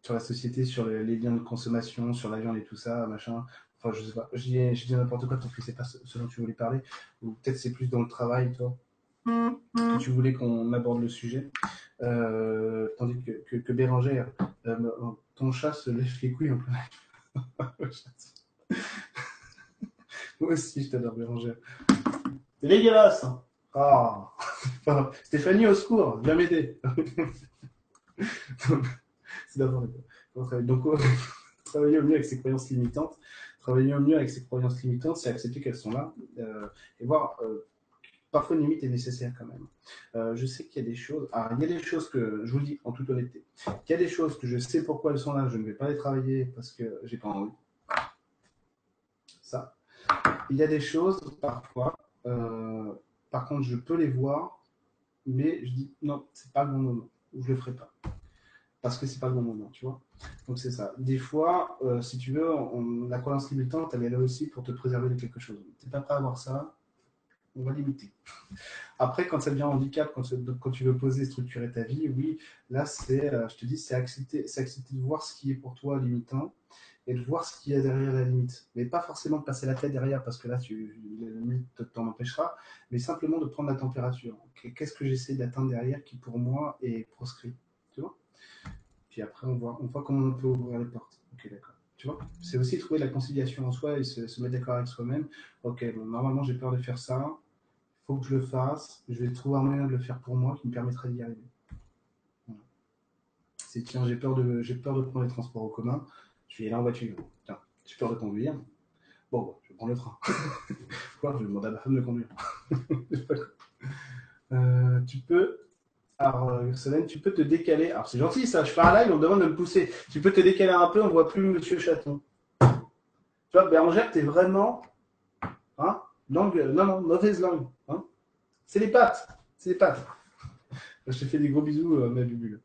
A: sur la société, sur les, liens de consommation, sur la viande et tout ça, machin. Enfin, je sais pas, je dis, je dis n'importe quoi parce que c'est pas ce dont tu voulais parler, ou peut-être c'est plus dans le travail, toi, que tu voulais qu'on aborde le sujet. Tandis que, que, que Bérangère, ton chat se lève les couilles en plein Moi aussi, je t'adore, Bérangère. C'est dégueulasse. Ah. Stéphanie, au secours, viens m'aider. c'est d'abord Donc, travailler au mieux avec ses croyances limitantes. Travailler au mieux avec ses croyances limitantes, c'est accepter qu'elles sont là euh, et voir. Euh, parfois, une limite est nécessaire quand même. Euh, je sais qu'il y a des choses. Alors, il y a des choses que je vous dis en toute honnêteté. Il y a des choses que je sais pourquoi elles sont là. Je ne vais pas les travailler parce que j'ai pas envie. Ça. Il y a des choses parfois euh, par contre, je peux les voir, mais je dis non, c'est pas le bon moment, ou je le ferai pas. Parce que c'est pas le bon moment, tu vois. Donc c'est ça. Des fois, euh, si tu veux, la croyance limitante, elle est là aussi pour te préserver de quelque chose. Tu n'es pas prêt à avoir ça, on va limiter. Après, quand ça devient handicap, quand, tu veux poser, structurer ta vie, oui, là, c'est, euh, je te dis, c'est accepter, c'est accepter de voir ce qui est pour toi limitant et de voir ce qu'il y a derrière la limite. Mais pas forcément de passer la tête derrière parce que là, tu, la limite t'en empêchera, mais simplement de prendre la température. Qu'est-ce que j'essaie d'atteindre derrière qui pour moi est proscrit Tu vois? Puis après, on voit, on voit comment on peut ouvrir les portes. Ok, d'accord. Tu vois? C'est aussi trouver la conciliation en soi et se, mettre d'accord avec soi-même. Ok, normalement, j'ai peur de faire ça. Il faut que je le fasse. Je vais trouver un moyen de le faire pour moi qui me permettra d'y arriver. C'est tiens, j'ai peur de, peur de prendre les transports en commun je vais aller en voiture. Tiens, j'ai peur de conduire. Bon, je vais prendre le train. Quoi Je vais demander à ma femme de conduire. euh, tu peux. Alors, euh, Solène, tu peux te décaler. Alors, c'est gentil ça. Je fais un live, on demande de me pousser. Tu peux te décaler un peu, on voit plus Monsieur Chaton. Tu vois, Bérangère, t'es vraiment. Hein langue, non, non, mauvaise langue. Hein c'est les pattes. C'est les pattes. Je te fais des gros bisous, euh, ma bubule.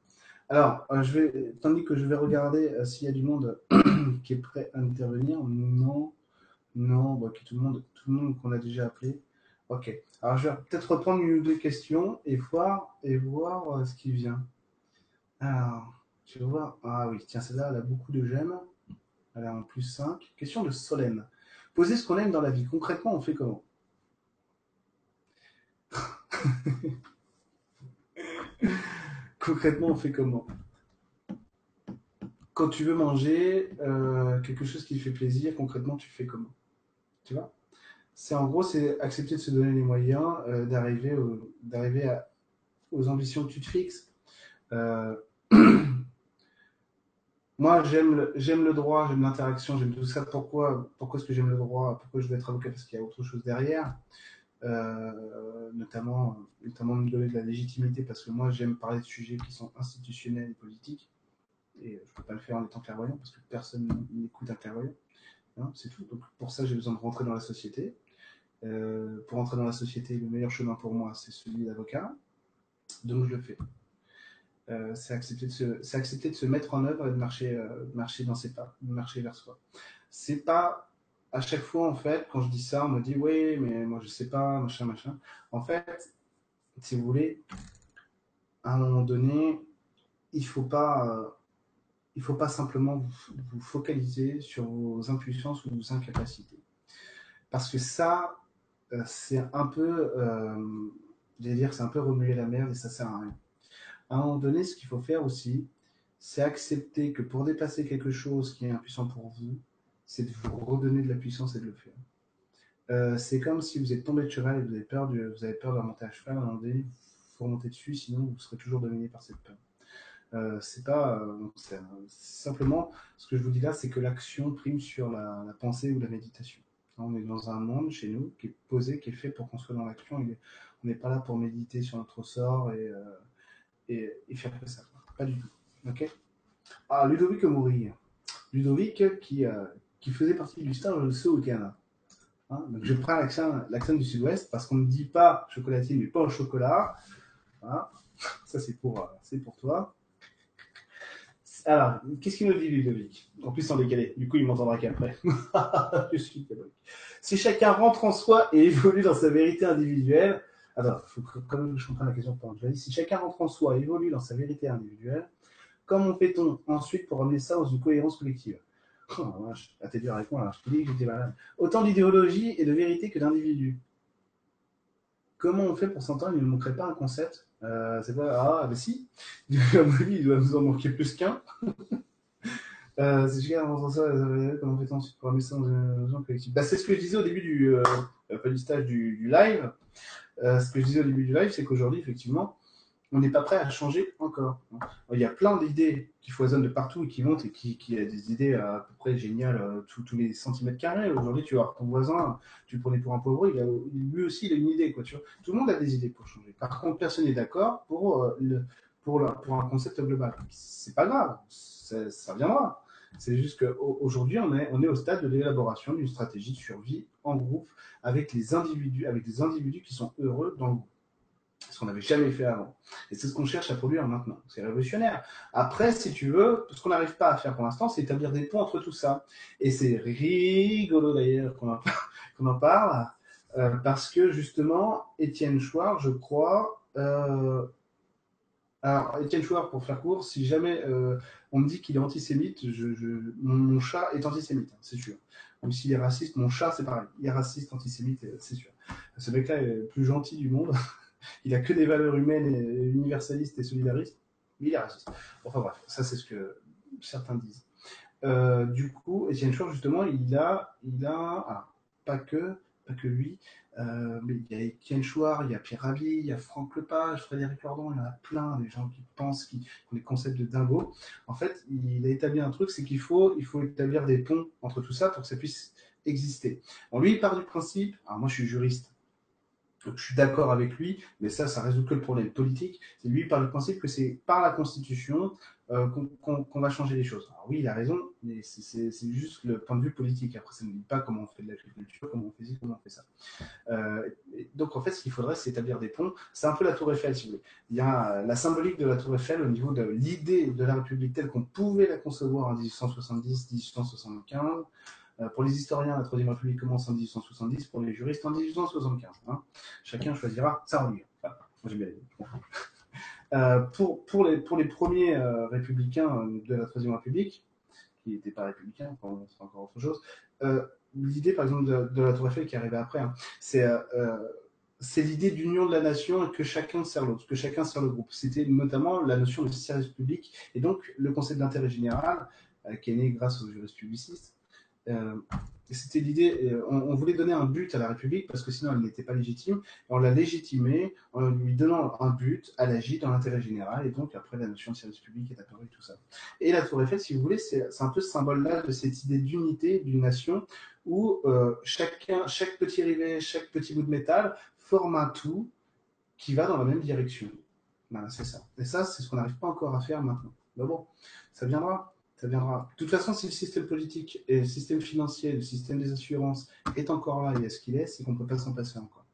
A: Alors, euh, je vais, tandis que je vais regarder euh, s'il y a du monde qui est prêt à intervenir. Non, non, bon, tout le monde, tout le monde qu'on a déjà appelé. Ok. Alors, je vais peut-être reprendre une ou deux questions et voir, et voir euh, ce qui vient. Alors, je vais voir. Ah oui, tiens, celle-là, elle a beaucoup de j'aime. Elle a en plus 5. Question de Solène. Poser ce qu'on aime dans la vie. Concrètement, on fait comment? concrètement, on fait comment? Quand tu veux manger euh, quelque chose qui te fait plaisir, concrètement, tu fais comment? Tu vois? C'est en gros, c'est accepter de se donner les moyens euh, d'arriver aux ambitions que tu te fixes. Euh, moi, j'aime le, j'aime le droit, j'aime l'interaction, j'aime tout ça. Pourquoi, pourquoi est-ce que j'aime le droit? Pourquoi je veux être avocat? Parce qu'il y a autre chose derrière. Euh, notamment, notamment me donner de la légitimité, parce que moi j'aime parler de sujets qui sont institutionnels et politiques, et je ne peux pas le faire en étant clairvoyant, parce que personne n'écoute un clairvoyant. Hein, c'est tout. Donc pour ça, j'ai besoin de rentrer dans la société. Euh, pour rentrer dans la société, le meilleur chemin pour moi, c'est celui d'avocat. Donc je le fais. Euh, c'est accepter, accepter de se mettre en œuvre et de marcher, marcher dans ses pas, de marcher vers soi. C'est pas à chaque fois, en fait, quand je dis ça, on me dit oui, mais moi je sais pas, machin, machin. En fait, si vous voulez, à un moment donné, il faut pas, euh, il faut pas simplement vous, focaliser sur vos impulsions ou vos incapacités, parce que ça, euh, c'est un peu, euh, J'allais dire, c'est un peu remuer la merde et ça sert à rien. À un moment donné, ce qu'il faut faire aussi, c'est accepter que pour dépasser quelque chose qui est impuissant pour vous, c'est de vous redonner de la puissance et de le faire. Euh, c'est comme si vous êtes tombé de cheval et vous avez peur de, vous avez peur de remonter à cheval, un il faut remonter dessus, sinon vous serez toujours dominé par cette peur. Euh, c'est pas euh, simplement ce que je vous dis là, c'est que l'action prime sur la, pensée ou la méditation. On est dans un monde chez nous qui est posé, qui est fait pour qu'on soit dans l'action. On n'est pas là pour méditer sur notre sort et, et, faire que ça. Pas du tout. Ok? Ah, Ludovic Mourir. Ludovic qui, qui faisait partie du stage ce week-end. Hein Donc je prends l'accent du sud-ouest parce qu'on ne dit pas chocolatine mais pas au chocolat. Voilà. Ça c'est pour, c'est pour toi. Alors, qu'est-ce qu'il nous dit Ludovic? En plus en décalé, du coup il m'entendra qu'après. je suis Si chacun rentre en soi et évolue dans sa vérité individuelle, alors, il faut quand même que je comprenne la question pour Si chacun rentre en soi et évolue dans sa vérité individuelle, comment fait-on ensuite pour amener ça dans une cohérence collective? Oh, ah, t'es dur avec moi, là. je te dis que j'étais malade. Autant d'idéologie et de vérité que d'individus. Comment on fait pour s'entendre? Il ne manquerait pas un concept. Euh, c'est pas. Ah, bah si. À mon avis, il doit nous en manquer plus qu'un. euh, c'est génial, on ça, comment on fait ensuite pour amener ça dans une collective bah, C'est ce que je disais au début du, euh, du stage du, du live. Euh, ce que je disais au début du live, c'est qu'aujourd'hui, effectivement, on n'est pas prêt à changer encore. Il y a plein d'idées qui foisonnent de partout et qui montent et qui, qui a des idées à peu près géniales euh, tous, les centimètres carrés. Aujourd'hui, tu vois ton voisin, tu le prenais pour un pauvre, il a, lui aussi, il a une idée. Tout le monde a des idées pour changer. Par contre, personne n'est d'accord pour, euh, un concept global. C'est pas grave, ça viendra. C'est juste qu'aujourd'hui, on est, on est au stade de l'élaboration d'une stratégie de survie en groupe avec les individus, avec des individus qui sont heureux dans le groupe ce qu'on n'avait jamais fait avant. Et c'est ce qu'on cherche à produire maintenant. C'est révolutionnaire. Après, si tu veux, ce qu'on n'arrive pas à faire pour l'instant, c'est établir des ponts entre tout ça. Et c'est rigolo d'ailleurs qu'on en, parle, euh, parce que justement, Étienne Chouard, je crois, euh, alors, Étienne Chouard, pour faire court, si jamais euh, on me dit qu'il est antisémite, mon, chat est antisémite, hein, c'est sûr. Même s'il est raciste, mon chat, c'est pareil. Il est raciste, antisémite, c'est sûr. Ce mec-là est le plus gentil du monde. il a que des valeurs humaines et universalistes et solidaristes, mais il est raciste. Enfin bref, ça c'est ce que certains disent. Euh, du coup, Etienne Chouard, justement, il a, il a, ah, pas que, pas que lui, euh, mais il y a Etienne Chouard, il y a Pierre Rabhi, il y a Franck Lepage, Frédéric Lordon, il y en a plein, des gens qui pensent, qui, ont des concepts de dingo. En fait, il a établi un truc, c'est qu'il faut, il faut établir des ponts entre tout ça pour que ça puisse exister. Bon, lui, il part du principe, alors moi je suis juriste, je suis d'accord avec lui, mais ça, ça résout que le problème politique. C'est lui par le principe que c'est par la Constitution euh, qu'on qu va changer les choses. Alors oui, il a raison, mais c'est juste le point de vue politique. Après, ça ne dit pas comment on fait de l'agriculture, comment on fait comment on fait ça. Euh, donc en fait, ce qu'il faudrait, c'est établir des ponts. C'est un peu la Tour Eiffel, si vous voulez. Il y a la symbolique de la Tour Eiffel au niveau de l'idée de la République telle qu'on pouvait la concevoir en 1870, 1875. Euh, pour les historiens, la Troisième République commence en 1870, pour les juristes en 1875. Hein. Chacun choisira sa religion. Euh, pour, les, premiers euh, républicains de la Troisième République, qui n'étaient pas républicains, c'est encore autre chose, l'idée par exemple de, la Tour Eiffel qui arrivait après, hein, c'est l'idée d'union de la nation et que chacun sert l'autre, que chacun sert le groupe. C'était notamment la notion de service public et donc le concept d'intérêt général qui est né grâce aux juristes publicistes c'était l'idée, euh, on, voulait donner un but à la République parce que sinon elle n'était pas légitime. Et on l'a légitimé en lui donnant un but, à agir dans l'intérêt général. Et donc après la notion de service public est apparue tout ça. Et la Tour Eiffel, si vous voulez, c'est un peu ce symbole-là de cette idée d'unité d'une nation où euh, chacun, chaque petit rivet, chaque petit bout de métal forme un tout qui va dans la même direction. C'est ça. Et ça, c'est ce qu'on n'arrive pas encore à faire maintenant. Mais bon, ça viendra ça viendra. De toute façon, si le système politique et le système financier, le système des assurances est encore là et est ce qu'il est, c'est qu'on ne peut pas s'en passer encore.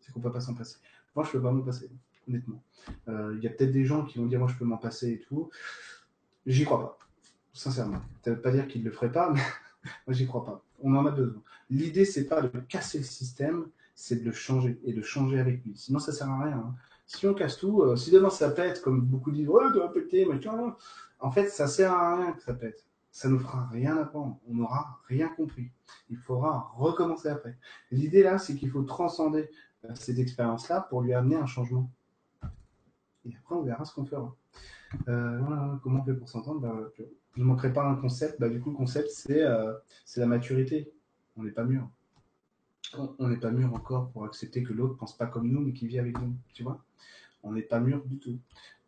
A: C'est qu'on ne peut pas s'en passer. Moi, je ne peux pas m'en passer, honnêtement. Il euh, y a peut-être des gens qui vont dire, moi, je peux m'en passer et tout. J'y crois pas, sincèrement. Ça ne veut pas dire qu'ils ne le feraient pas, mais moi, j'y crois pas. On en a besoin. L'idée, c'est pas de casser le système, c'est de le changer et de changer avec lui. Sinon, ça sert à rien. Hein. Si on casse tout, euh, si demain ça pète, comme beaucoup disent, ouais, tu vas péter, machin, en fait, ça sert à rien que ça pète. Ça nous fera rien apprendre. On n'aura rien compris. Il faudra recommencer après. L'idée là, c'est qu'il faut transcender cette expérience-là pour lui amener un changement. Et après, on verra ce qu'on fera. Euh, comment on fait pour s'entendre? Bah, Je ne manquerai pas un concept. Bah, du coup, le concept, c'est euh, la maturité. On n'est pas mûr. On n'est pas mûr encore pour accepter que l'autre pense pas comme nous, mais qu'il vit avec nous. Tu vois On n'est pas mûr du tout.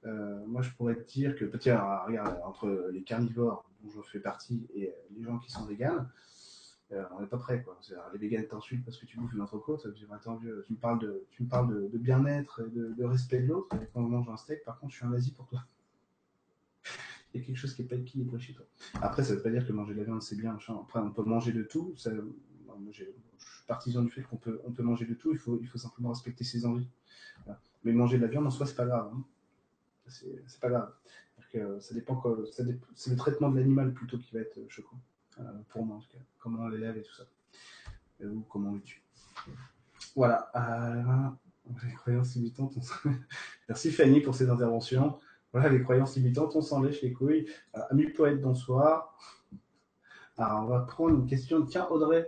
A: Euh, moi, je pourrais te dire que, tiens, regarde, entre les carnivores dont je fais partie et les gens qui sont véganes, euh, on n'est pas prêt. Quoi. Les véganes t'insultent parce que tu bouffes une entrecôte. Attends, tu me parles de, tu me parles de, bien-être et de, respect de l'autre. Quand on mange un steak, par contre, je suis un nazi pour toi. Il y a quelque chose qui n'est pas équilibré chez toi. Après, ça ne veut pas dire que manger de la viande, c'est bien. Après, on peut manger de tout. Je suis partisan du fait qu'on peut, on peut manger de tout. Il faut, il faut simplement respecter ses envies. Mais manger de la viande en soi, c'est pas grave. Hein. C'est pas grave. Ça dépend, c'est le traitement de l'animal plutôt qui va être choquant. Euh, pour moi en tout cas. Comment on l'élève et tout ça. ou comment on le tue. Voilà. Euh, les croyances limitantes. Merci Fanny pour ces interventions. Voilà, les croyances limitantes, on s'en lèche les couilles. Euh, ami poète, bonsoir. Alors, on va prendre une question. Tiens, Audrey.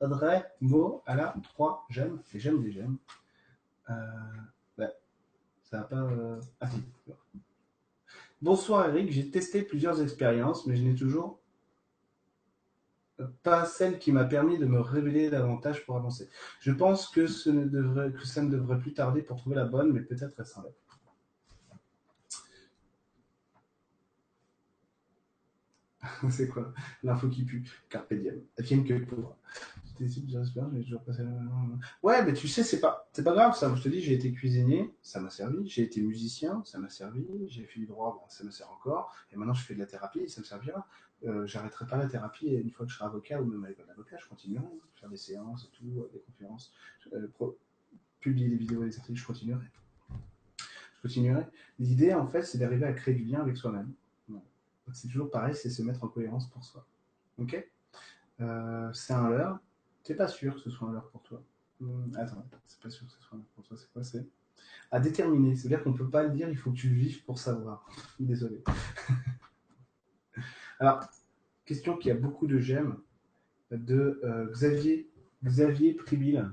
A: Audrey, mot à la 3 j'aime. J'aime des j'aime. ouais. Ça va pas. Si. Bonsoir Eric, j'ai testé plusieurs expériences, mais je n'ai toujours pas celle qui m'a permis de me révéler davantage pour avancer. Je pense que, ça ne devrait plus tarder pour trouver la bonne, mais peut-être elle s'enlève. c'est quoi L'info qui pue? Carpe diem. Vient que pour. j'espère, j'ai toujours passé. Ouais, mais tu sais, c'est pas, c'est pas grave ça. Je te dis, j'ai été cuisinier, ça m'a servi. J'ai été musicien, ça m'a servi. J'ai fait du droit, ça me sert encore. Et maintenant, je fais de la thérapie, ça me servira. Euh, j'arrêterai pas la thérapie et une fois que je serai avocat ou même avec un avocat, je continuerai à faire des séances et tout, des conférences, euh, publier des vidéos et des articles, je continuerai. Je continuerai. L'idée, en fait, c'est d'arriver à créer du lien avec soi-même. C'est toujours pareil, c'est se mettre en cohérence pour soi. Ok? Euh, C'est un leurre. T'es pas sûr que ce soit un leurre pour toi. Hum, attends, c'est pas sûr que ce soit un leurre pour toi. C'est quoi C'est? À déterminer. C'est-à-dire qu'on peut pas le dire, il faut que tu vives pour savoir. Désolé. Alors, question qui a beaucoup de j'aime de euh, Xavier, Xavier Pribil,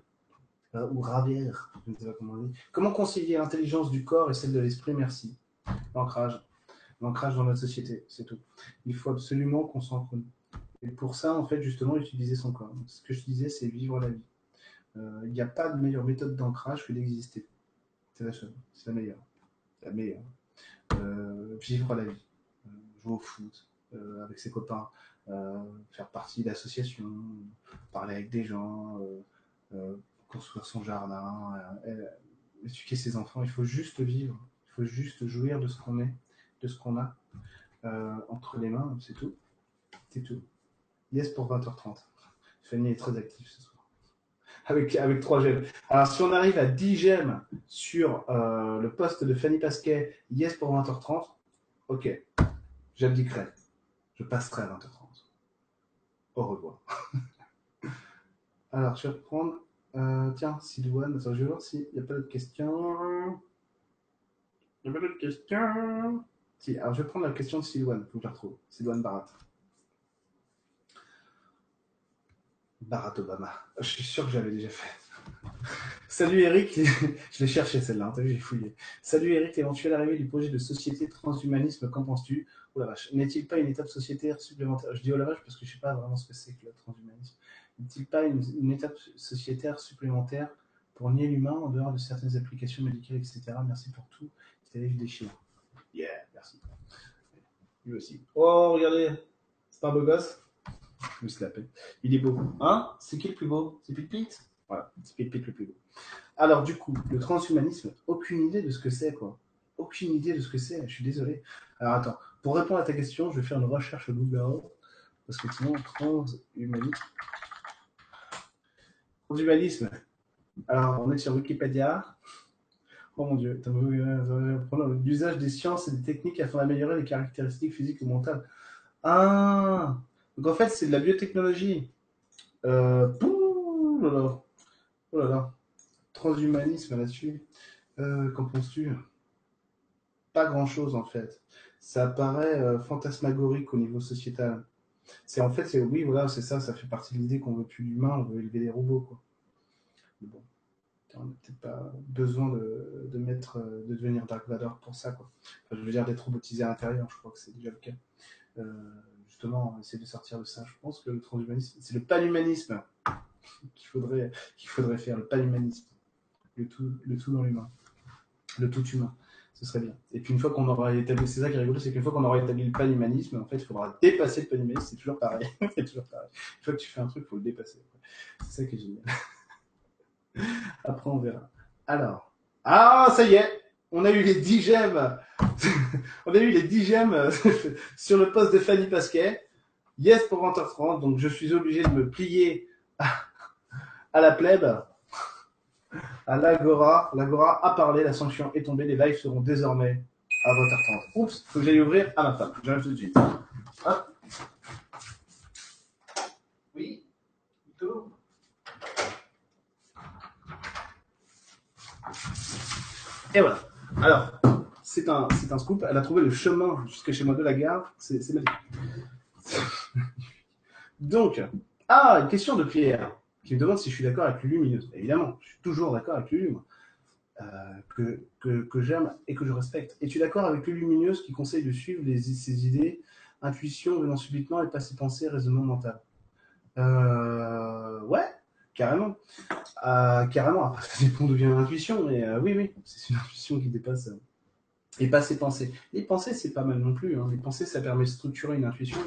A: euh, ou Ravière, je ne sais pas comment on dit. Comment concilier l'intelligence du corps et celle de l'esprit? Merci. L'ancrage. L'ancrage dans notre société, c'est tout. Il faut absolument qu'on s'ancre. Et pour ça, en fait, justement, utiliser son corps. Ce que je disais, c'est vivre la vie. Euh, il n'y a pas de meilleure méthode d'ancrage que d'exister. C'est la seule. C'est la meilleure. La meilleure. vivre la vie. jouer au foot, euh, avec ses copains, euh, faire partie d'associations, parler avec des gens, euh, construire son jardin, éduquer ses enfants. Il faut juste vivre, il faut juste jouir de ce qu'on est, de ce qu'on a entre les mains, c'est tout. C'est tout. Yes pour 20h30. Fanny est très active ce soir. Avec, avec 3 gemmes. Alors, si on arrive à 10 gemmes sur le poste de Fanny Pasquet, yes pour 20h30, ok, j'abdiquerai je passerai à 20h30. Au revoir. Alors, je vais reprendre. Euh, tiens, Sylvain, je vais voir n'y a pas d'autres questions. Il n'y a pas d'autres questions. Alors je vais prendre la question de Sylvain, faut que je la retrouve. Sylvain Barat. Barack Obama. Je suis sûr que j'avais déjà fait. Salut Eric, je l'ai cherché celle-là, hein, j'ai fouillé. Salut Eric, l'éventuelle arrivée du projet de société transhumanisme, qu'en penses-tu? Oh la vache, n'est-il pas une étape sociétaire supplémentaire? Je dis oh la vache parce que je ne sais pas vraiment ce que c'est que le transhumanisme. N'est-il pas une, étape sociétaire supplémentaire pour nier l'humain en dehors de certaines applications médicales, etc. Merci pour tout. C'était des chiens. Yeah, merci. Lui aussi. Oh, regardez, c'est pas un beau gosse Je me suis Il est beau. Hein? C'est qui le plus beau? C'est Pit Voilà, c'est Pit le plus beau. Alors, du coup, le transhumanisme, aucune idée de ce que c'est, quoi. Aucune idée de ce que c'est, je suis désolé. Alors, attends, pour répondre à ta question, je vais faire une recherche Google, parce que sinon, transhumanisme. Transhumanisme. Alors, on est sur Wikipédia. Oh mon dieu, l'usage des sciences et des techniques afin d'améliorer les caractéristiques physiques ou mentales. Ah Donc en fait, c'est de la biotechnologie. Euh, oh là là. Oh là. Transhumanisme là-dessus. Euh, Qu'en penses-tu? Pas grand-chose en fait ça paraît euh, fantasmagorique au niveau sociétal. C'est en fait, c'est oui, voilà, c'est ça, ça fait partie de l'idée qu'on veut plus d'humains, on veut élever des robots, quoi. On n'a peut-être pas besoin de, devenir Dark Vador pour ça. Quoi. Je veux dire, d'être robotisé à l'intérieur, je crois que c'est déjà le cas. Euh, justement, essayer de sortir de ça. Je pense que le transhumanisme, c'est le panhumanisme qu'il faudrait, qu'il faudrait faire, le panhumanisme. Le tout, le tout dans l'humain. Le tout humain. Ce serait bien. Et puis une fois qu'on aura établi, c'est ça qui est rigolo, c'est qu'une fois qu'on aura établi le panhumanisme, en fait, il faudra dépasser le panhumanisme, c'est toujours pareil. c'est toujours pareil. Une fois que tu fais un truc, il faut le dépasser. C'est ça qui est génial. Après, on verra. Alors. Ah, ça y est On a eu les 10 gemmes On a eu les 10 gemmes sur le poste de Fanny Pasquet. Yes pour 20h30, donc je suis obligé de me plier à la plèbe, à l'Agora. L'Agora a parlé, la sanction est tombée, les lives seront désormais à 20h30. Oups, faut que j'aille ouvrir à ma femme. J'arrive tout de suite. Hop. Oui, tout. Et voilà. Alors, c'est un, c'est un scoop. Elle a trouvé le chemin jusqu'à chez moi de la gare. C'est, c'est magnifique. Donc, ah, une question de Pierre qui me demande si je suis d'accord avec Lulumineuse. Évidemment, je suis toujours d'accord avec Lulu, euh, que, que, que j'aime et que je respecte. Es-tu d'accord avec Lulumineuse qui conseille de suivre ses idées, intuitions venant subitement et pas ses pensées, raisonnement mental euh, Ouais, carrément. Euh, carrément. Après, ça dépend d'où vient l'intuition, mais euh, oui, oui, c'est une intuition qui dépasse. Euh, et pas ses pensées. Les pensées, c'est pas mal non plus. Hein. Les pensées, ça permet de structurer une intuition.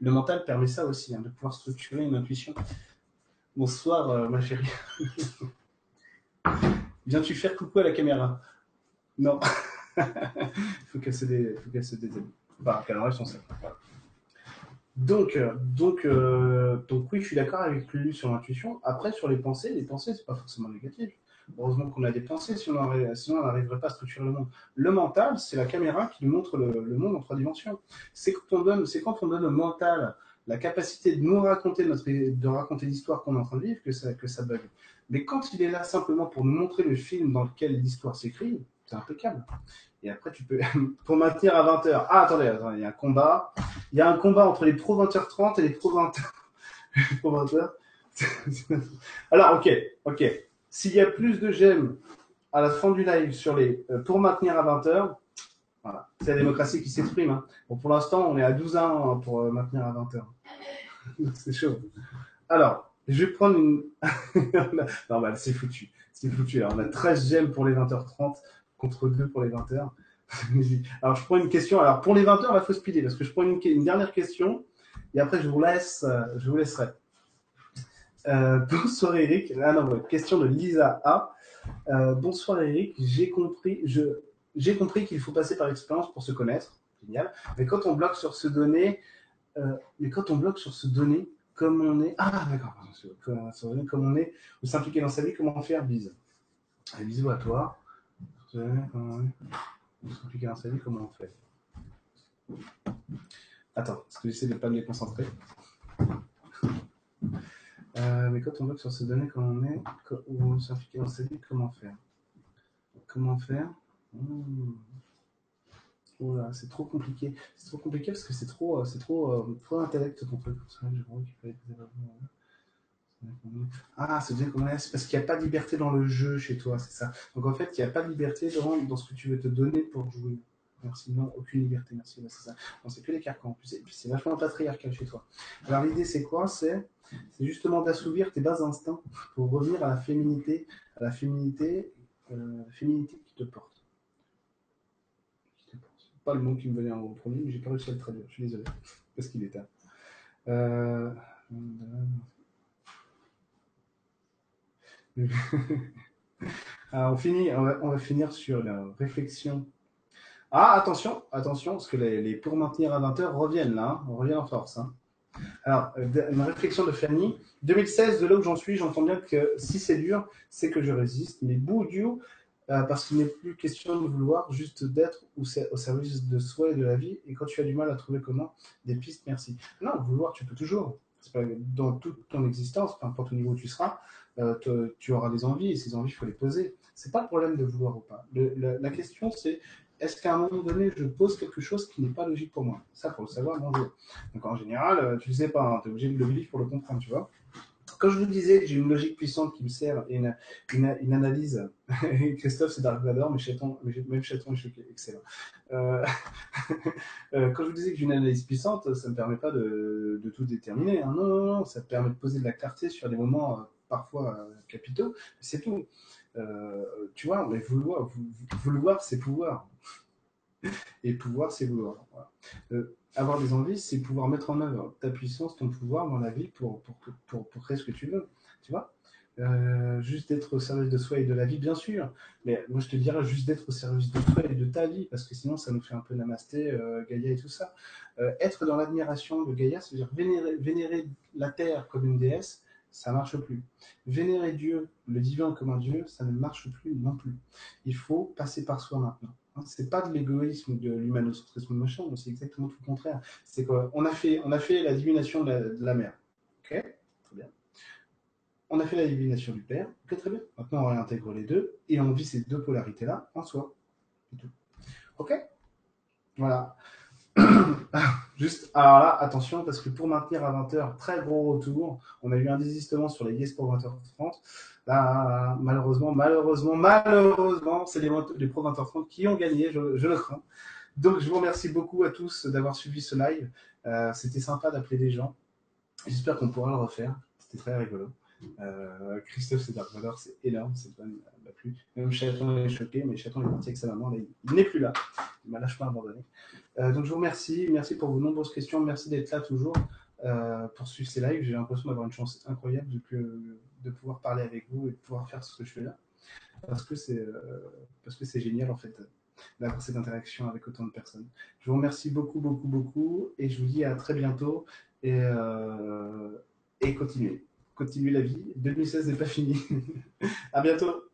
A: Le mental permet ça aussi, hein, de pouvoir structurer une intuition. Bonsoir, euh, ma chérie. Viens-tu faire coucou à la caméra? Non. Il faut qu'elle se, dé... faut qu'elle se déshabille. Bah, qu'elle enlève. Donc, euh, donc, euh, donc oui, je suis d'accord avec lui sur l'intuition. Après, sur les pensées, les pensées, c'est pas forcément négatif. Heureusement qu'on a des pensées, sinon on n'arriverait pas à structurer le monde. Le mental, c'est la caméra qui nous montre le, le monde en trois dimensions. C'est quand on donne, c'est quand on donne au mental la capacité de nous raconter notre, de raconter l'histoire qu'on est en train de vivre que ça, que ça bug. Mais quand il est là simplement pour nous montrer le film dans lequel l'histoire s'écrit, c'est impeccable. Et après, tu peux, pour maintenir à 20h. Ah, attendez, il y a un combat. Il y a un combat entre les pro 20h30 et les pro 20h. pro 20h. Alors, ok, ok. S'il y a plus de j'aime à la fin du live sur les, euh, pour maintenir à 20h, voilà. C'est la démocratie qui s'exprime. Hein. Bon, pour l'instant, on est à 12 ans pour euh, maintenir à 20 heures. c'est chaud. Alors, je vais prendre une. non, bah, c'est foutu. C'est foutu. On a 13 gemmes pour les 20h30 contre 2 pour les 20h. Alors, je prends une question. Alors, pour les 20h, il faut speeder parce que je prends une, une, dernière question et après, je vous laisse. Euh, je vous laisserai. Euh, bonsoir Eric. Ah non, question de Lisa A. Euh, bonsoir Eric. J'ai compris. Je j'ai compris qu'il faut passer par l'expérience pour se connaître. Génial. Mais quand on bloque sur ce donné, euh, mais quand on bloque sur ce donné, comme on est, ah d'accord, comme, on est, ou s'impliquer dans sa vie, comment faire bise? Bisous à toi. Sa vie, comment on fait? Attends, parce que j'essaie de ne pas me déconcentrer. Euh, mais quand on bloque sur ce donné, comme on est, ou sa vie, comment faire? Comment faire? Voilà, c'est trop compliqué. C'est trop compliqué parce que c'est trop, euh, c'est trop, euh, trop intellect ton truc. Ah, c'est bien comment c'est parce qu'il n'y a pas de liberté dans le jeu chez toi, c'est ça. Donc en fait, il n'y a pas de liberté dans, dans ce que tu veux te donner pour jouer. Merci, non, aucune liberté, merci, c'est ça. Non, c'est que les carcans en plus. C'est vachement patriarcal chez toi. Alors l'idée, c'est quoi? C'est justement d'assouvir tes bas instincts pour revenir à la féminité, à la féminité, euh, féminité qui te porte pas le mot qui me venait en premier, mais j'ai pas réussi à le traduire. Je suis désolé, parce qu'il est tard. Euh... Alors, on, finit, on va, finir sur la réflexion. Ah, attention, attention, parce que les, pour maintenir à 20h reviennent là, hein, on revient en force. Hein. Alors, une réflexion de Fanny. 2016, de là où j'en suis, j'entends bien que si c'est dur, c'est que je résiste. Mais Boudiou, euh, parce qu'il n'est plus question de vouloir, juste d'être au service de soi et de la vie. Et quand tu as du mal à trouver comment, des pistes, merci. Non, vouloir, tu peux toujours. Dans toute ton existence, peu importe au niveau où tu seras, euh, tu auras des envies et ces envies, il faut les poser. C'est pas le problème de vouloir ou pas. La, question, c'est est-ce qu'à un moment donné, je pose quelque chose qui n'est pas logique pour moi? Ça, pour le savoir, bonjour. Donc en général, euh, tu ne sais pas, hein, tu es obligé de le vivre pour le comprendre, tu vois. quand je vous disais que j'ai une logique puissante qui me sert et une, une, analyse, Christophe c'est Dark Vador, mais chaton, même chaton est excellent. Euh, quand je vous disais que j'ai une analyse puissante, ça ne me permet pas de, de tout déterminer. Hein. Non, non, non, ça permet de poser de la clarté sur des moments parfois euh, capitaux, c'est tout. Euh, tu vois, mais vouloir, vouloir c'est pouvoir. Et pouvoir, c'est vouloir. Euh, avoir des envies, c'est pouvoir mettre en œuvre ta puissance, ton pouvoir dans la vie pour, pour, pour, pour créer ce que tu veux. Tu vois? Juste d'être au service de soi et de la vie, bien sûr. Mais moi, je te dirais juste d'être au service de toi et de ta vie, parce que sinon, ça nous fait un peu namasté, Gaïa et tout ça. Être dans l'admiration de Gaïa, c'est-à-dire vénérer la Terre comme une déesse, ça marche plus. Vénérer Dieu, le divin comme un Dieu, ça ne marche plus non plus. Il faut passer par soi maintenant. Hein, c'est pas de l'égoïsme, de l'humanocentrisme machin, c'est exactement tout le contraire. C'est qu'on a fait, on a fait la divination de la, mère. Ok, très bien. On a fait la divination du père. Ok, très bien. Maintenant, on réintègre les deux et on vit ces deux polarités-là en soi. Ok? Voilà. Juste, alors là, attention, parce que pour maintenir à 20h, très gros retour. On a eu un désistement sur les yes pour 20h30. Là, malheureusement, malheureusement, malheureusement, c'est les, pro 20h30 qui ont gagné, je, je, le crains. Donc, je vous remercie beaucoup à tous d'avoir suivi ce live. Euh, C'était sympa d'appeler des gens. J'espère qu'on pourra le refaire. C'était très rigolo. Euh, Christophe, c'est Dark c'est énorme, c'est pas m'a plu. Même Chaton est choqué, mais Chaton est parti avec sa maman, il n'est plus là. Il m'a lâchement abandonné. Euh, donc je vous remercie, merci pour vos nombreuses questions, merci d'être là toujours euh, pour suivre ces lives. J'ai l'impression d'avoir une chance incroyable de, que, de pouvoir parler avec vous et de pouvoir faire ce que je fais là. Parce que c'est euh, parce que c'est génial en fait d'avoir cette interaction avec autant de personnes. Je vous remercie beaucoup, beaucoup, beaucoup et je vous dis à très bientôt et, euh, et continuez continuer la vie. 2016 n'est pas fini. à bientôt.